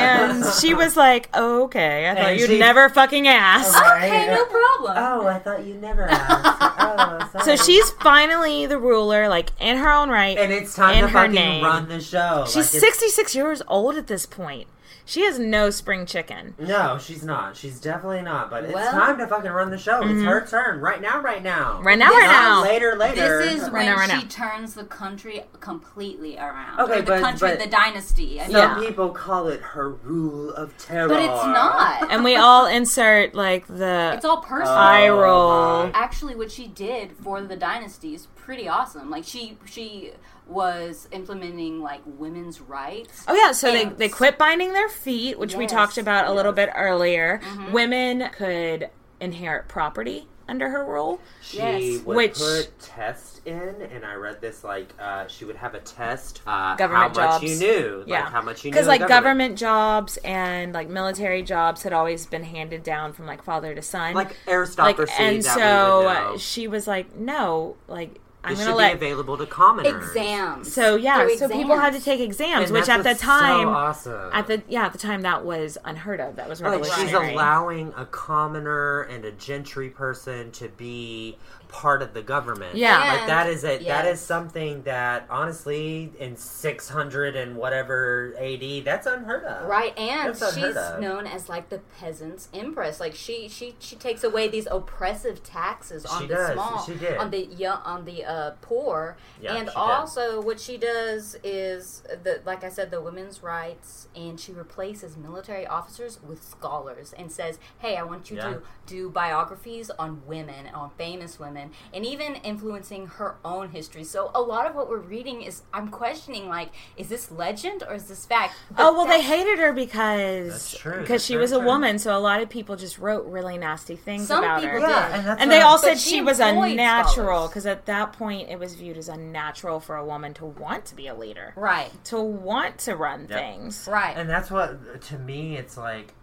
And she was like, oh, okay, I thought And you'd she- never fucking ask. Oh, okay, no problem. Oh, I thought you never asked. oh, So she's finally the ruler, like in her own right. and it's time in to her fucking name. run the show. She's Like, 66 years old at this point. She has no spring chicken. No, she's not. She's definitely not. But it's Well- time to fucking run the show. It's her turn right now. Right now. Mm-hmm. Right now, right now. Later, later. This is Right when now, right she now. turns the country completely around. Okay, or the but- country, but- the dynasty. I Some Yeah. people call it her rule of terror. But it's not. And we all insert like the It's all personal. eye Oh, roll. Actually, what she did for the dynasty is pretty awesome. Like she she was implementing like women's rights. Oh yeah, so they, they quit binding their feet, which we talked about a little bit earlier. Mm-hmm. Women could inherit property. under her rule. She Yes. would Which- put tests in, and I read this like uh, she would have a test. Uh, Government how much jobs. you knew, like Yeah. how much you knew. Because like government jobs and like military jobs had always been handed down from like father to son. like like aristocracy. and that so we would know. she was like, no, like I'm This gonna should let. be available to commoners. Exams. so yeah, Through so people had to take exams, And which that's at the what's so time, awesome. at the yeah, at the time that was unheard of. That was oh, Like she's allowing a commoner and a gentry person to be part of the government. Yeah. like And- that is a that yes. is something that honestly in six hundred and whatever AD that's unheard of. Right, and she's of. known as like the peasants' empress. Like she, she, she takes away these oppressive taxes on She the does. small, She did. on the young, on the uh, poor, Yeah, she and did. also what she does is the, like I said, the women's rights, and she replaces military officers with scholars and says, "Hey, I want you Yeah. to do biographies on women, on famous women, and even influencing her own history." So a lot of what we're reading is, I'm questioning, like, is this legend or is this fact? But Oh well, they hated her because because she very was a true. woman. So a lot of people just wrote really nasty things Some about people her. Yeah, and And they all said she she was unnatural because at that point it was viewed as unnatural for a woman to want to be a leader, Right. to want to run Yep. things. Right. And that's what, to me, it's like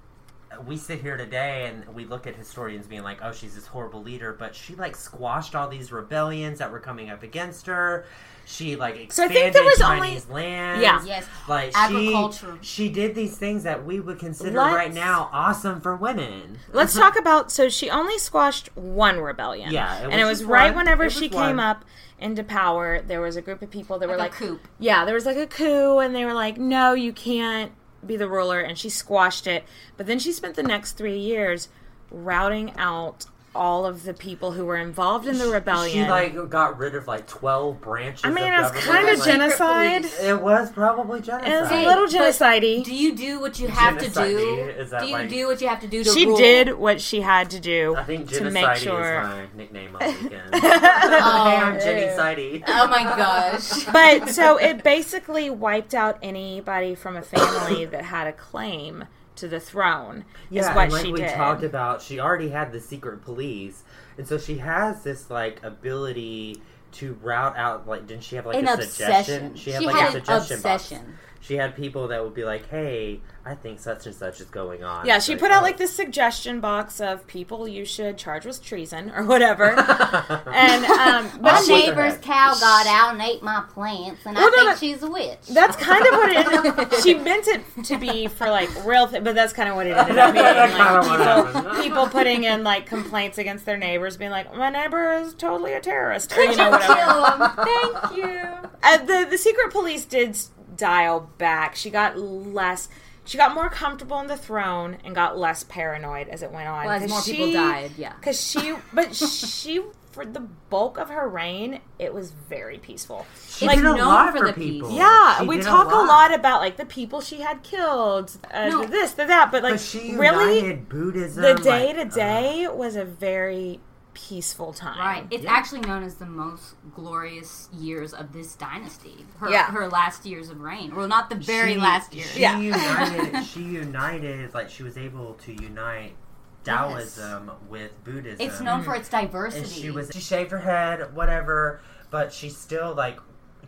we sit here today and we look at historians being like, "Oh, she's this horrible leader," but she like squashed all these rebellions that were coming up against her. She like So I expanded think there was only- Chinese land. Yeah. Yes. like Agriculture. She, she did these things that we would consider Let's- right now awesome for women. Let's talk about. So she only squashed one rebellion. Yeah, it and it was right one. whenever It she was came up into power. There was a group of people that were Like like, a coup. Yeah, there was like a coup, and they were like, "No, you can't be the ruler," and she squashed it. But then she spent the next three years routing out all of the people who were involved in the rebellion. She like got rid of like twelve branches. I mean, of it's government. kind of Like, genocide. It was probably genocide. It genocide. was a Hey, little but genocide Do you do what you have to do? Is that Do you like- do what you have to do to She rule? did what she had to do I think to make sure. is my nickname on the weekend. hey, I'm oh, Jenny Sidey. Oh my gosh. but so it basically wiped out anybody from a family that had a claim to the throne. is Yeah, what and like she we did. talked about, she already had the secret police, and so she has this like ability to route out. Like, didn't she have like An a obsession. suggestion? She had She like had a an suggestion box. obsession. She had people that would be like, "Hey, I think such and such is going on." yeah, she like, put out oh. like this suggestion box of people you should charge with treason or whatever. and um, but My she, neighbor's cow got out and ate my plants, and Well, I no, think no. she's a witch. that's kind of what it is. She meant it to be for like real, th- but that's kind of what it ended up being. Like, people, people putting in like complaints against their neighbors, being like, "My neighbor is totally a terrorist," or you know whatever. Kill 'em. Thank you. Uh, the the secret police did s- dial back. She got less. She got more comfortable on the throne and got less paranoid as it went on. Well, as 'Cause more people died, yeah. Because she, but she, for the bulk of her reign, it was very peaceful. She like did a lot for for the people. peace. yeah, She we talk a lot. about like the people she had killed, uh, No. this, the that, but like But she really, united Buddhism. the day to uh, day was a very peaceful time. Right. It's Yeah. actually known as the most glorious years of this dynasty. Her, Yeah. her last years of reign. Well, not the very she- last year. She Yeah. united. She united. Like she was able to unite Taoism with Buddhism. It's known for its diversity. and she was she shaved her head, whatever, but she still like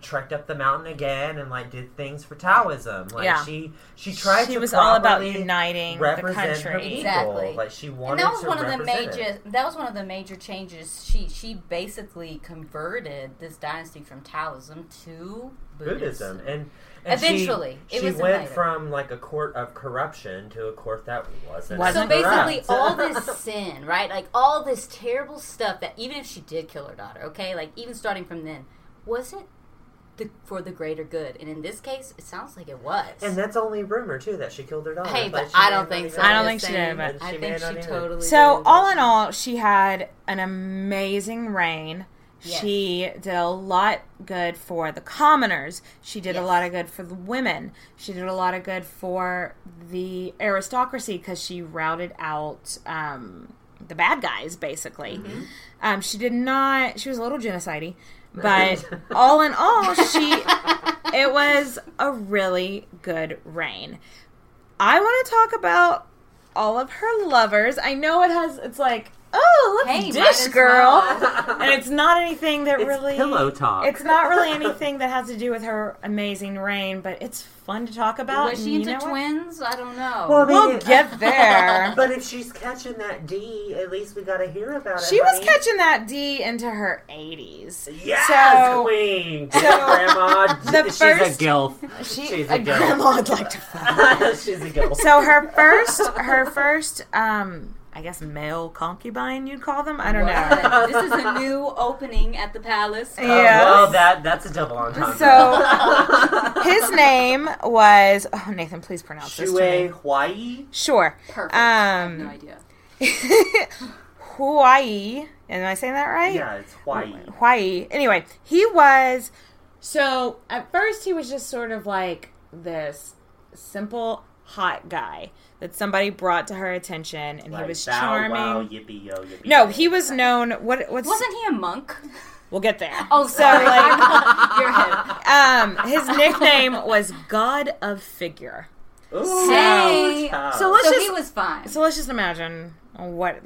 trekked up the mountain again and like did things for Taoism. Like Yeah. she she tried She to was all about uniting the represent her country. people. Exactly. Like she wanted and that was to one of the major. it. That was one of the major changes. She she basically converted this dynasty from Taoism to Buddhism. Buddhism and. and she- Eventually, it she was went united. from like a court of corruption to a court that wasn't. Wasn't So basically, all this sin, right? Like all this terrible stuff that even if she did kill her daughter, okay, like even starting from then, was it the, for the greater good? And in this case, it sounds like it was. And that's only rumor too that she killed her daughter. hey, but I don't think so. I don't think she did, but- I She think may she not even- totally. So all in all, she had an amazing reign. Yes. She did a lot good for the commoners. She did a lot of good for the women. She did a lot of good for the aristocracy because she routed out um, the bad guys, basically. Mm-hmm. Um, she did not. She was a little genocidey, but all in all, she it was a really good reign. I want to talk about all of her lovers. I know it has. It's like oh, look, Hey, dish girl. well. and it's not anything that It's really pillow talk. It's not really anything that has to do with her amazing reign, but it's fun to talk about. Was and she you into know what? twins? I don't know. Well, I mean, We'll it- get there. But if she's catching that D, at least we gotta hear about it. She was honey. catching that D into her 80s. Yes, So- queen, so- grandma. the she's first- a gilf. She, She's a a girl. grandma would like to fuck. she's a gilf. So her first, her first, um, I guess male concubine, you'd call them. I don't know. this is a new opening at the palace. Oh, Yes. well, that that's a double entendre. So his name was. Oh, Nathan, please pronounce this. to Shue. Hawaii. Sure. Perfect. I have no Um, idea. Hawaii. Am I saying that right? Yeah, it's Hawaii. Hawaii. Anyway, he was. So at first, he was just sort of like this simple, hot guy that somebody brought to her attention, and Like, he was bow, charming. Wow, yippee yo, yippee. No, he was known. What? What's? Wasn't he a monk? We'll get there. Oh, so sorry. like, Your head. um, his nickname was God of Figure. Ooh, Hey. So let's So just he was fine. So let's just imagine what.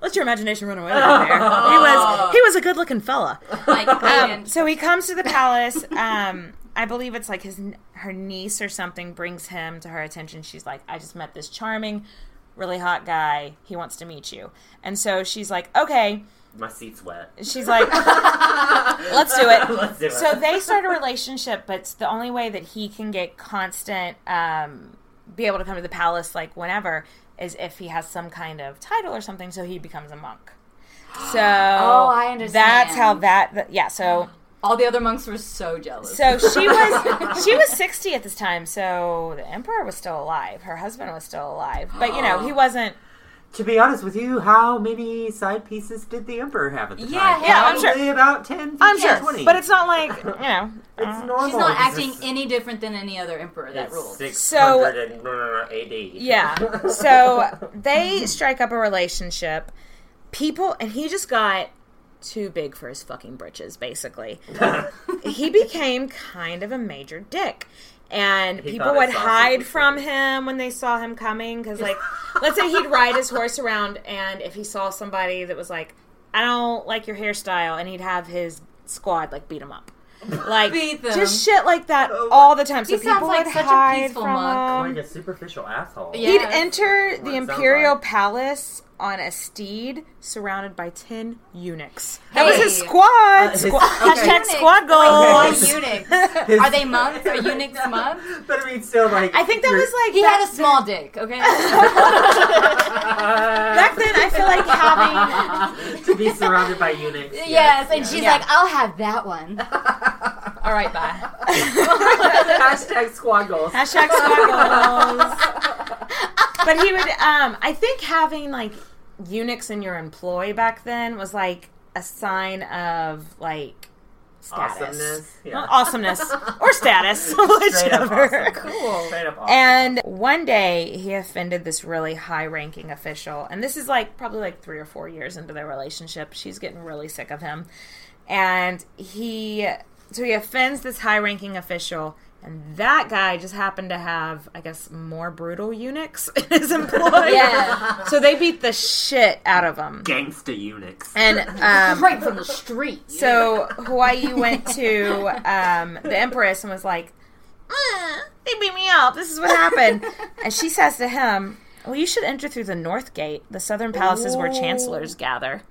Let your imagination run away with you there. He was he was a good looking fella. Like, Um, so he comes to the palace. Um, I believe it's like his her niece or something brings him to her attention. She's like, I just met this charming, really hot guy. He wants to meet you. And so she's like, okay. My seat's wet. She's like, let's do it. Let's do it. So they start a relationship, but it's the only way that he can get constant, um, be able to come to the palace like whenever, is if he has some kind of title or something. So he becomes a monk. So Oh, I understand. That's how that. that- yeah. So all the other monks were so jealous. so she was she was sixty at this time. So the emperor was still alive. Her husband was still alive, but you know he wasn't. To be honest with you, how many side pieces did the emperor have at the Yeah, time? yeah, I'm sure. Probably about 10, 15, I'm sure, 20. but it's not like you know. it's normal. She's not acting it's- any different than any other emperor that it's rules. 600 and, uh, AD. Yeah. So they strike up a relationship. People, and he just got too big for his fucking britches, basically. he became kind of a major dick. And He people would hide from him when they saw him coming. Because, like, let's say he'd ride his horse around, and if he saw somebody that was like, I don't like your hairstyle, and he'd have his squad, like, beat him up. Like, Beat them. just shit like that Oh. all the time. So He sounds people like would such a hide peaceful from monk. him. Like a superficial asshole. Yeah. He'd Yes. enter What the it sounds imperial like. palace on a steed surrounded by 10 eunuchs. That was his Hey. squad. Uh, his- Squa- okay. Hashtag squad Like, goals. eunuchs. Are they monks? Are eunuchs monks? But I mean, still, like. I think that you're- was like He had a small dick, okay? Back then, I feel like having. to be surrounded by eunuchs. yes, and she's Yeah. like, I'll have that one. All right, bye. Hashtag squad goals. Hashtag squad goals. But he would. Um, I think having like eunuchs in your employ back then was like a sign of like status. Awesomeness. Yeah. Awesomeness or status, Straight up whichever. awesome. Cool. Up awesome. And one day he offended this really high ranking official. And this is like probably like three or four years into their relationship. She's getting really sick of him. And he, so he offends this high ranking official. And that guy just happened to have, I guess, more brutal eunuchs in his employ. Yeah. So they beat the shit out of him. Gangsta eunuchs. And um, Right from the street. so Hawaii went to um, the Empress and was like, "Uh, "They beat me up. This is what happened." and she says to him, "Well, you should enter through the north gate. The southern palaces where chancellors gather."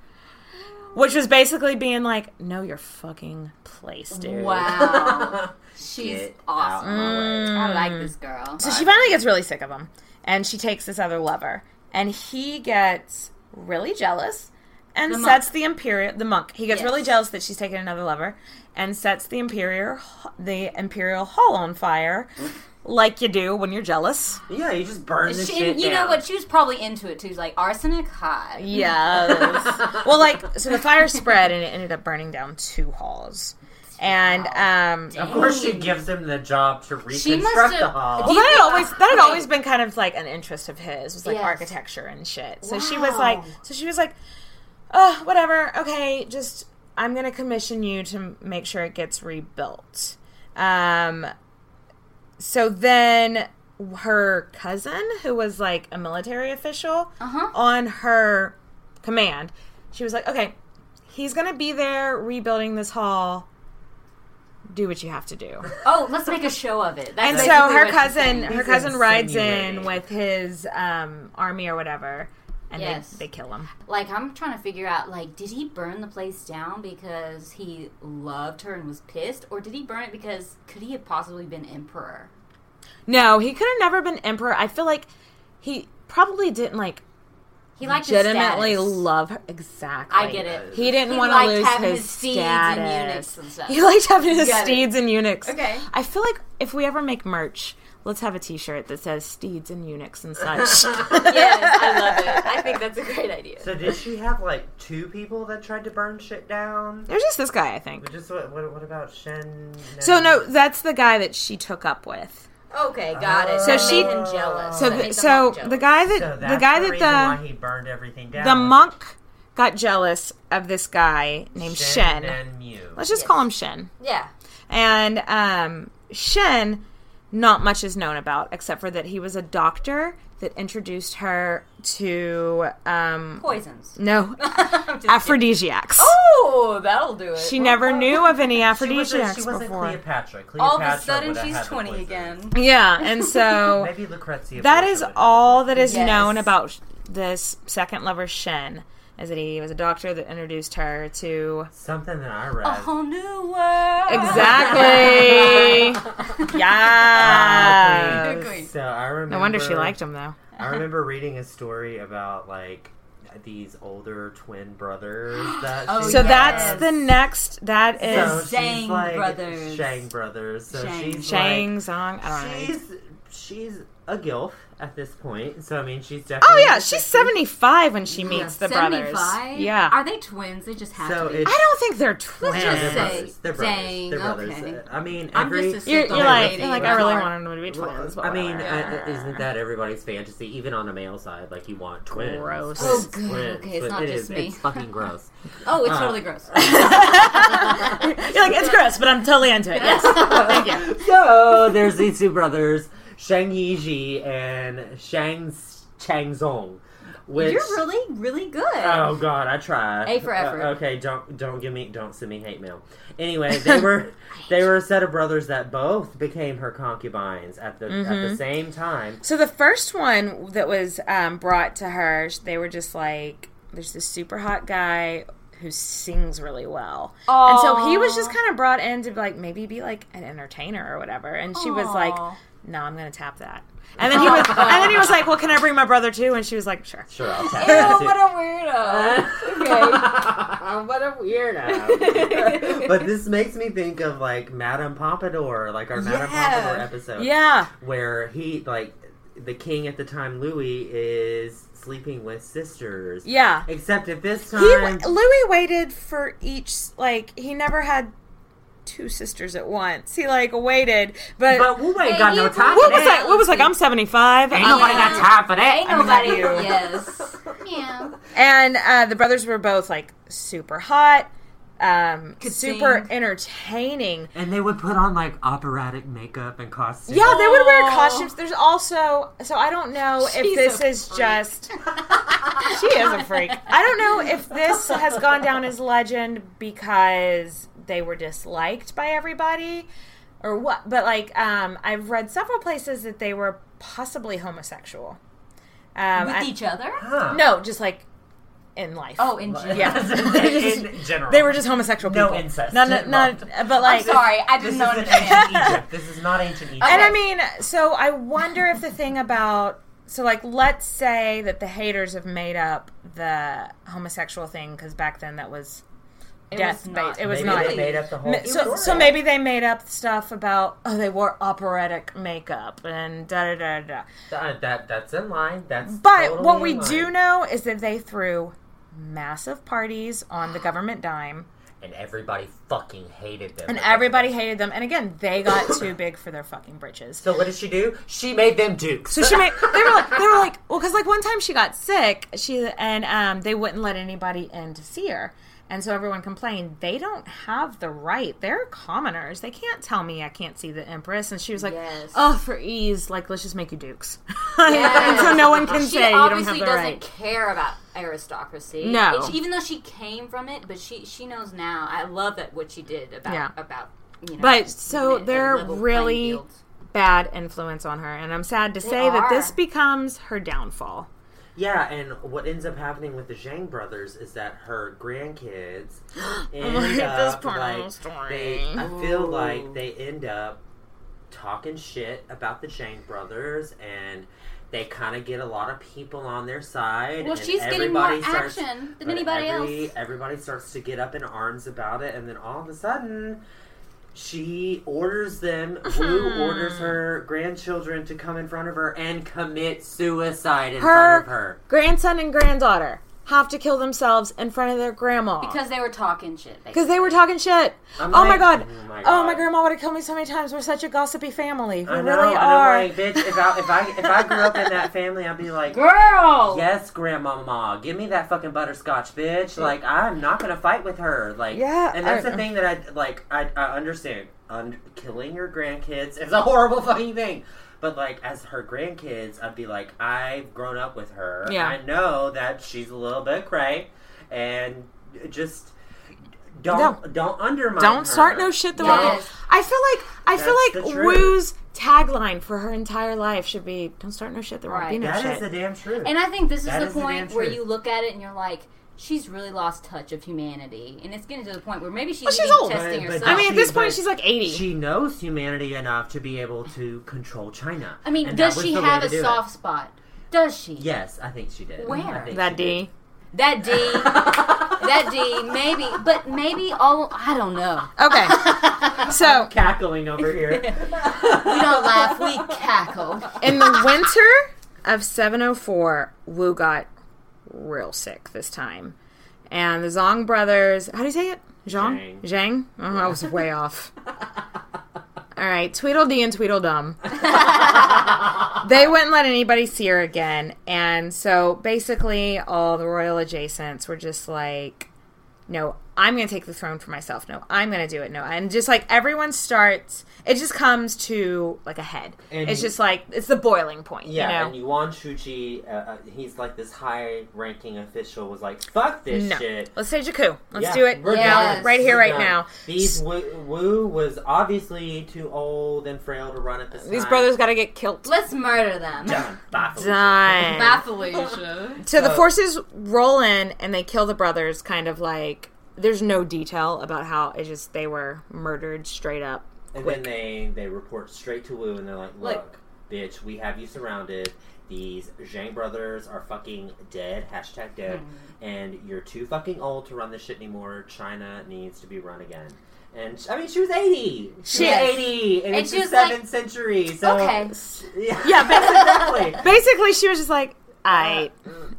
Which was basically being like, "Know your fucking place, dude." Wow. She's Get awesome. out my way. I like this girl. So she finally gets really sick of him, and she takes this other lover, and he gets really jealous and The sets the imperial the monk. He gets Yes. really jealous that she's taken another lover, and sets the imperial the imperial hall on fire, like you do when you're jealous. Yeah, you just burn the She, shit and you know what? She was probably into it too. She's like arsenic, hot. Yes. well, like so the fire spread, and it ended up burning down two halls, and um. Of course, she gives him the job to reconstruct the hall. Well, that had always that had always been kind of like an interest of his was like Yes. architecture and shit. So she was like, so she was like, oh, whatever, okay, just I'm gonna commission you to make sure it gets rebuilt. Um, so then her cousin, who was like a military official, Uh-huh. on her command. She was like, okay, he's gonna be there rebuilding this hall. Do what you have to do. Oh, let's make a show of it. That's And so her cousin, her cousin rides in with his um, army or whatever, and Yes. they, they kill him. Like I'm trying to figure out, like, did he burn the place down because he loved her and was pissed, or did he burn it because could he have possibly been emperor? No, he could have never been emperor. I feel like he probably didn't like He liked legitimately love her. Exactly. I get it. He didn't want to lose his, his steeds status. and eunuchs and stuff. He liked having his steeds and eunuchs. Okay. I feel like if we ever make merch, let's have a T-shirt that says steeds and eunuchs and such. yes, I love it. I think that's a great idea. So did she have like two people that tried to burn shit down? There's just this guy, I think. But just what? What, what about Shen? So no, that's the guy that she took up with. Okay, got it. So That she- made him jealous. So That the, made so monk jealous. the guy that So the that's guy the that reason why the he burned everything down. the monk got jealous of this guy named Shen. and Mew. Let's just Yes. call him Shen. yeah. And um, Shen, not much is known about except for that he was a doctor that introduced her to um, Poisons. no I'm just aphrodisiacs. Oh, that'll do it. She never knew of any She wasn't, aphrodisiacs she wasn't before. Cleopatra. Cleopatra All of a sudden, she's 20 again. Yeah, and so Maybe Lucrezia. that Borgia is would have all that is Yes. known about this second lover Shen. Is that he was a doctor that introduced her to. Something that I read. A whole new world. exactly. yeah. Good queen. So I remember. No wonder she liked him though. I remember reading a story about like these older twin brothers that. Oh, So had. that's the next. That is So is she's Zhang like brothers. Shang brothers. So Shang. she's Shang like, Song. I don't know. she's she's a gilf at this point. So I mean, she's definitely. Oh yeah, she's seventy five when she meets the brothers. 75? Yeah, Are they twins? They just have So to be. it's. I don't think they're twins. just they're say brothers. They're brothers. Zhang, They're brothers. okay. I mean, I'm just a You're, sick you're like, lady you're like, with I really heart. want them to be twins. but I mean, whatever. uh, isn't that everybody's fantasy? Even on the male side, like you want twins. Gross. Twins, Oh, good. twins, Okay, it's twins. not It just is- me. It's fucking gross. Oh, it's Uh, totally gross. you're like, it's gross, but I'm totally into it. Yes, thank you. so there's these two brothers, Shang Yizhi and Shang Changzong. Which, You're really, really good. Oh God, I try. A for effort. Uh, okay, don't don't give me don't send me hate mail. Anyway, they were they were a set of brothers that both became her concubines at the at Mm-hmm. the same time. So the first one that was um, brought to her, they were just like, there's this super hot guy who sings really well, and so he was just kind of brought in to like maybe be like an entertainer or whatever, and she was like. No, I'm gonna tap that. And then he was, oh. and then he was like, "Well, can I bring my brother too?" And she was like, "Sure." Sure, I'll tap Ew, that too. what a weirdo. okay. what a weirdo. but this makes me think of like Madame Pompadour, like our Madame Yeah. Pompadour episode. Yeah, Where he like the king at the time Louis is sleeping with sisters. yeah. Except at this He time Louis waited for each like he never had two sisters at once. He like waited, but, But Wu ain't got no time what was that. What was like? I'm 75. Ain't I'm- nobody got time for that. Ain't I mean, nobody. not you. Yes. Yeah. And uh, the brothers were both like super hot, um, Could super sing. entertaining. And they would put on like operatic makeup and costumes. Yeah, they would wear costumes. There's also so I don't know if this a is just she is a freak. I don't know if this has gone down as legend because they were disliked by everybody or what. But like, um, I've read several places that they were possibly homosexual. Um, With I- each other? Huh. no, just like in life. Oh, in general. Yeah. in general. They were just homosexual No people. incest Not, not, involved. but like, I'm sorry, I This didn't is know. in ancient Egypt. This is not ancient Egypt. And I mean, so I wonder if the thing about so like let's say that the haters have made up the homosexual thing because back then that was It death was bait. not. It was Maybe not. they made up the whole So, story. so maybe they made up stuff about oh they wore operatic makeup and da da da da. That, that that's in line. That's But totally what we in line. do know is that they threw massive parties on the government dime, and everybody fucking hated them. and everybody hated them. And again, they got too big for their fucking britches. So what did she do? She made them dukes. So she made. They were like, they were like, well, because like one time she got sick, she and um, they wouldn't let anybody in to see her, and so everyone complained they don't have the right. They're commoners. They can't tell me I can't see the empress. And she was like, Yes. oh, for ease, like let's just make you dukes, and so no one can she say you don't have the right. She obviously doesn't care about aristocracy. No. Even though she came from it, but she she knows now. I love that what she did about Yeah. about you know. But so women and they're playing really bad influence on her, and I'm sad to They say that this becomes her downfall. Yeah, and what ends up happening with the Zhang brothers is that her grandkids end up like story. they, I feel like they end up talking shit about the Zhang brothers and they kind of get a lot of people on their side. Well, and she's getting more starts- action than anybody every- else. Everybody starts to get up in arms about it, and then all of a sudden, she orders them. Wu orders hmm. her grandchildren to come in front of her and commit suicide in front of Her her. grandson and granddaughter have to kill themselves in front of their grandma because they were talking shit. because they were talking shit. I'm oh my god! oh my Oh my grandma would have killed me so many times. We're such a gossipy family. We I know, really and are. I'm like, bitch. If I if I if I grew up in that family, I'd be like, Girl, yes, grandmama, give me that fucking butterscotch, bitch. Like, I'm not gonna fight with her. Like, Yeah, and that's I- the thing that I like. I I understand. Un- killing your grandkids is a horrible fucking thing. But like, as her grandkids, I'd be like, I've grown up with her. Yeah. I know that she's a little bit cray, and just. Don't No. don't undermine. Don't her. start no shit the Yes. way. I feel like I That's feel like Wu's tagline for her entire life should be "Don't start no shit. There won't be Right. no That shit." is the damn truth. and I think this is That the is the point damn where truth. you look at it and you're like, she's really lost touch of humanity, and it's getting to the point where maybe she's, Well, she's old. testing But- but herself. I mean, at this She- point, she's like eighty. She knows humanity enough to be able to control China. I mean, And does she have a do it. soft spot? Does she? Yes, I think she did. Where? That she D. That D, that D, maybe, but maybe all. I don't know. Okay, so did. Cackling over here. We don't laugh, we cackle. in the winter of 704, Wu got real sick this time. And the Zong brothers, how do you say it? Zhang? Zhang. Zhang? Oh, I was way off. All right, Tweedledee and Tweedledum. they wouldn't let anybody see her again. And so basically, all the royal adjacents were just like, no, I'm going to take the throne for myself. No, I'm going to do it. No. And just like everyone starts, it just comes to like a head. And it's just like, it's the boiling point. Yeah, you know? and Yuan Shuji, uh, uh, he's like this high-ranking official, was like, "Fuck this no. shit." Let's say Jakku. Let's Yeah, do it we're now, done. right here, right done. now. These Wu, Wu was obviously too old and frail to run at this These time. brothers got to get killed. Let's murder them. done. Bye, Done. Bye, Felicia. So the forces roll in and they kill the brothers. Kind of like there's no detail about how it just they were murdered straight up. And quick. then they they report straight to Wu, and they're like, "Look, Like- bitch, we have you surrounded. These Zhang brothers are fucking dead. Hashtag dead. Hmm. And you're too fucking old to run this shit anymore. China needs to be run again." And I mean, she was eighty. She was Yes. eighty, and, And it's she the was like- seventh century. So Okay. yeah, Yeah, exactly. Basically, she was just like, I.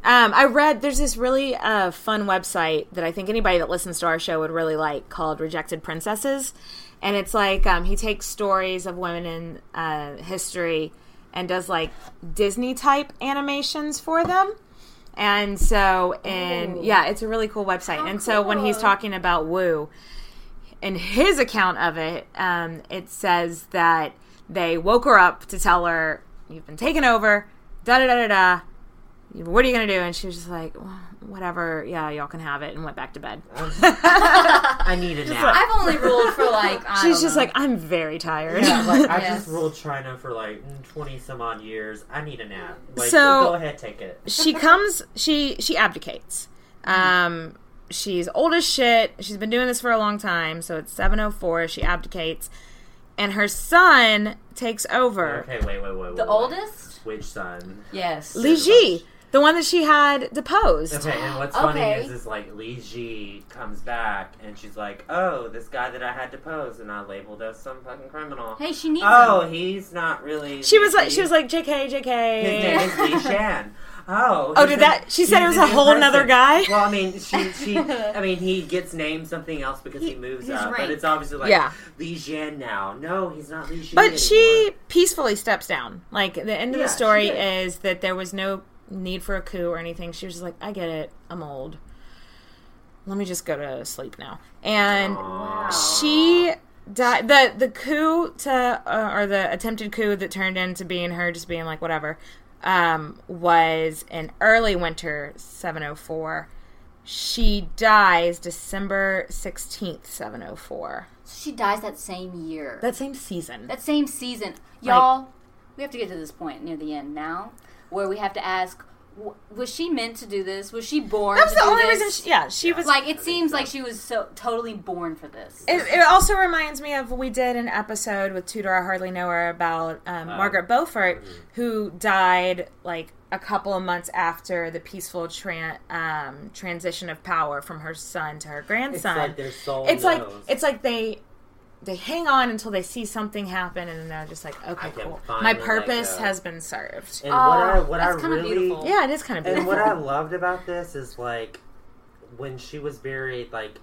Um, I read there's this really uh, fun website that I think anybody that listens to our show would really like called Rejected Princesses, and it's like um, he takes stories of women in uh, history and does like Disney type animations for them. And so, and yeah, it's a really cool website. and so, when he's talking about Wu, in his account of it, um, it says that they woke her up to tell her, You've been taken over, da da da da da. What are you going to do? And she was just like, "Well, Whatever, yeah, y'all can have it, and went back to bed. I need a nap. I've only ruled for like. I She's don't just know. like, I'm very tired. Yeah, like I Yes. just ruled China for like twenty some odd years. I need a nap. Like, So- go ahead, take it. she comes she she abdicates um she's old as shit she's been doing this for a long time so it's 704 she abdicates and her son takes over Okay, wait, wait, wait. wait the wait. oldest. Which son? Yes. li ji the one that she had deposed Okay, and what's funny Okay. is, is like Li Ji comes back and she's like, "Oh, this guy that I had deposed and I labeled as some fucking criminal. Hey, she needs. oh, him. he's not really." she was Li like she was like jk jk His name is Li Shan. Oh, Oh, he's did that- she said he's it was a a new whole nother guy? Well, I mean, she, she, I mean, he gets named something else because he, moves his up, but rank. it's obviously like Yeah. Li Jian now. No, he's not Li Jian. but she anymore. peacefully steps down like the end of Yeah, the she story did. is that there was no need for a coup or anything she was just like i get it i'm old let me just go to sleep now and she died the the coup to uh, or the attempted coup that turned into being her just being like whatever um, was in early winter 704. She dies December 16th, 704. So She dies that same year. That same season. that same season. Y'all, we have to get to this point near the end now where we have to ask was she meant to do this? Was she born That was the do only this? reason. She, yeah, she was like it seems like she was so totally born for this. It, it also reminds me of we did an episode with Tudor I Hardly Know Her about um, Margaret Beaufort, who died like a couple of months after the peaceful tran- um, transition of power from her son to her It's grandson. like their soul it's like it's like they they hang on until they see something happen, and then they're just like, okay, cool, my purpose has been served. And what I what I that's kinda really beautiful. yeah, it is kind of beautiful. and what I loved about this is like when she was buried, like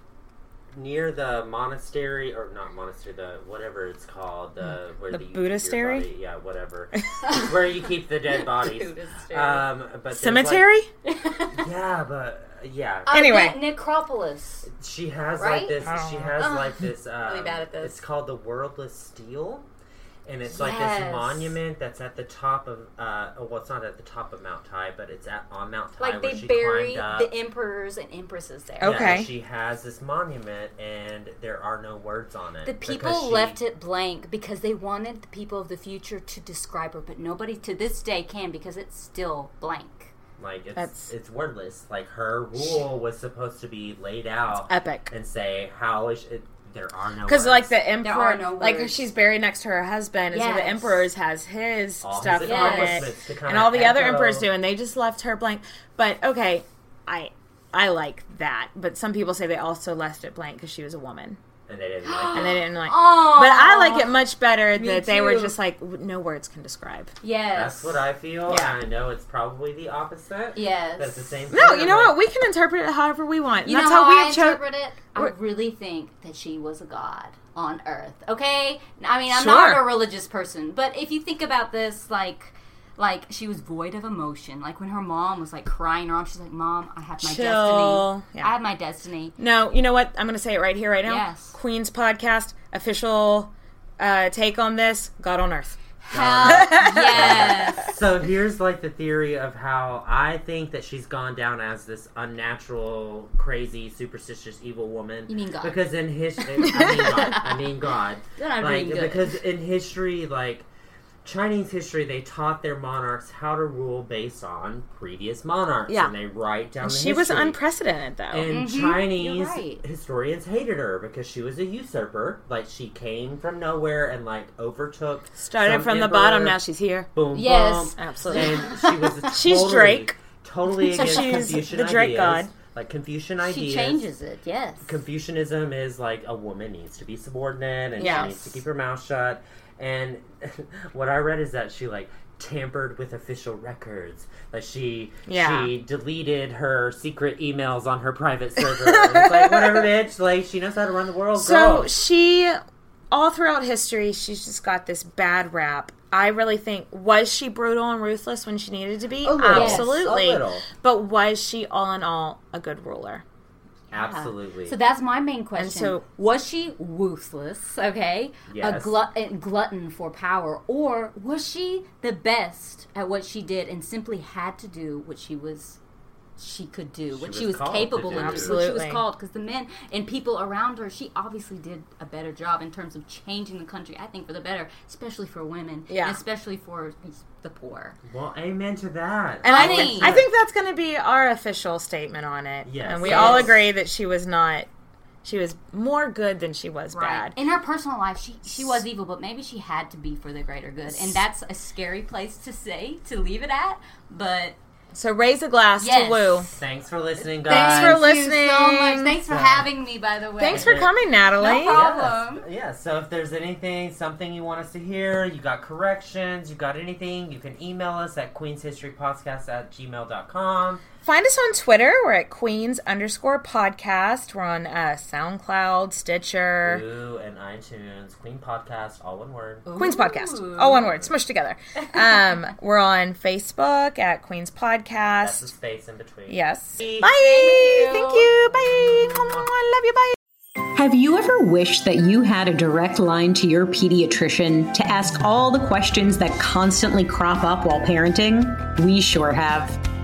near the monastery or not monastery, the whatever it's called, the where The you Buddhistery? yeah, whatever, where you keep the dead bodies. Um, but Cemetery? like- yeah, but yeah, Uh, Anyway. necropolis. she has right? like this. She has Ugh. like this. Um, Really bad at this. It's called the Wordless Stele. And it's like this monument that's at the top of, uh, oh, well, it's not at the top of Mount Tai, but it's at on Mount Tai Like where they she bury the emperors and empresses there. Oh. Yeah, Okay. she has this monument, and there are no words on it. The people she- left it blank because they wanted the people of the future to describe her, but nobody to this day can because it's still blank. Like it's That's- it's wordless. Like her rule was supposed to be laid out Epic. and say how is it. There are no Because like the emperor, are no like words. she's buried next to her husband, and so the Yes. emperor's has his All his stuff on it, accomplishments to kinda and all the other emperors do, and they just left her blank. But okay, I I like that, but some people say they also left it blank because she was a woman, and they didn't like and they didn't like. Oh, But I like it much better that they were too. just like no words can describe. Yes, That's what I feel. Yeah. and I know it's probably the opposite. Yes, But at the same No, time, you know like, what? We can interpret it however we want. You that's know how, how, we I cho- interpret it? I We're- really think that she was a god on Earth. Okay, I mean I'm Sure. not a religious person, but if you think about this, like. Like she was void of emotion. Like when her mom was like crying her arms, she's like, "Mom, I have my Chill. destiny. Yeah. I have my destiny." No, you know what? I'm going to say it right here, right now. Yes. Queen's podcast official uh, take on this: God on Earth. Hell yes. So here's like the theory of how I think that she's gone down as this unnatural, crazy, superstitious, evil woman. You mean God. Because in history, I mean God. I mean God. Like because in history, like Chinese history, they taught their monarchs how to rule based on previous monarchs. Yeah. and they write down. the She was unprecedented, though. And Mhm, Chinese right. historians hated her because she was a usurper. Like she came from nowhere and like overtook. Started some from the bottom, now she's here. Boom, Yes. boom. Absolutely. And she was a She's Drake. Totally against she's Confucian the Drake ideas. god. Like Confucian ideas. She changes it. Yes. Confucianism is like a woman needs to be subordinate and Yes. she needs to keep her mouth shut. And what I read is that she like tampered with official records. Like she Yeah. she deleted her secret emails on her private server. it's like whatever, bitch. Like she knows how to run the world. So girl. she, all throughout history, she's just got this bad rap. I really think was she brutal and ruthless when she needed to be? Oh, little. Absolutely. Little. But was she all in all a good ruler? Absolutely. So that's my main question. so- was she ruthless? Okay, a glut- a glutton for power, or was she the best at what she did and simply had to do what she was? She could do what she was called to capable of doing. What she was called because the men and people around her, she obviously did a better job in terms of changing the country. I think for the better, especially for women, Yeah. and especially for the poor. well, amen to that. And I, I think I think that's going to be our official statement on it. Yes. And we Yes. all agree that she was not. She was more good than she was bad. In her personal life, she she was evil, but maybe she had to be for the greater good, and that's a scary place to say to leave it at. But So raise a glass Yes. to Wu. Thanks for listening, guys. Thanks for Thank you listening. so much. Thanks for having me, by the way. Thanks for coming, Natalie. No problem. Yes. Yeah, so if there's anything, something you want us to hear, you got corrections, you got anything, you can email us at queenshistorypodcast at gmail.com. Find us on Twitter. We're at Queens underscore podcast. We're on uh, SoundCloud, Stitcher, Ooh, and iTunes, Queen Podcast, all one word. Queens Podcast. All one word, smushed together. Um, we're on Facebook at Queens That's the Podcast. space in between. Yes. Bye. Bye. Thank you. Bye. I love you. Bye. Have you ever wished that you had a direct line to your pediatrician to ask all the questions that constantly crop up while parenting? We sure have.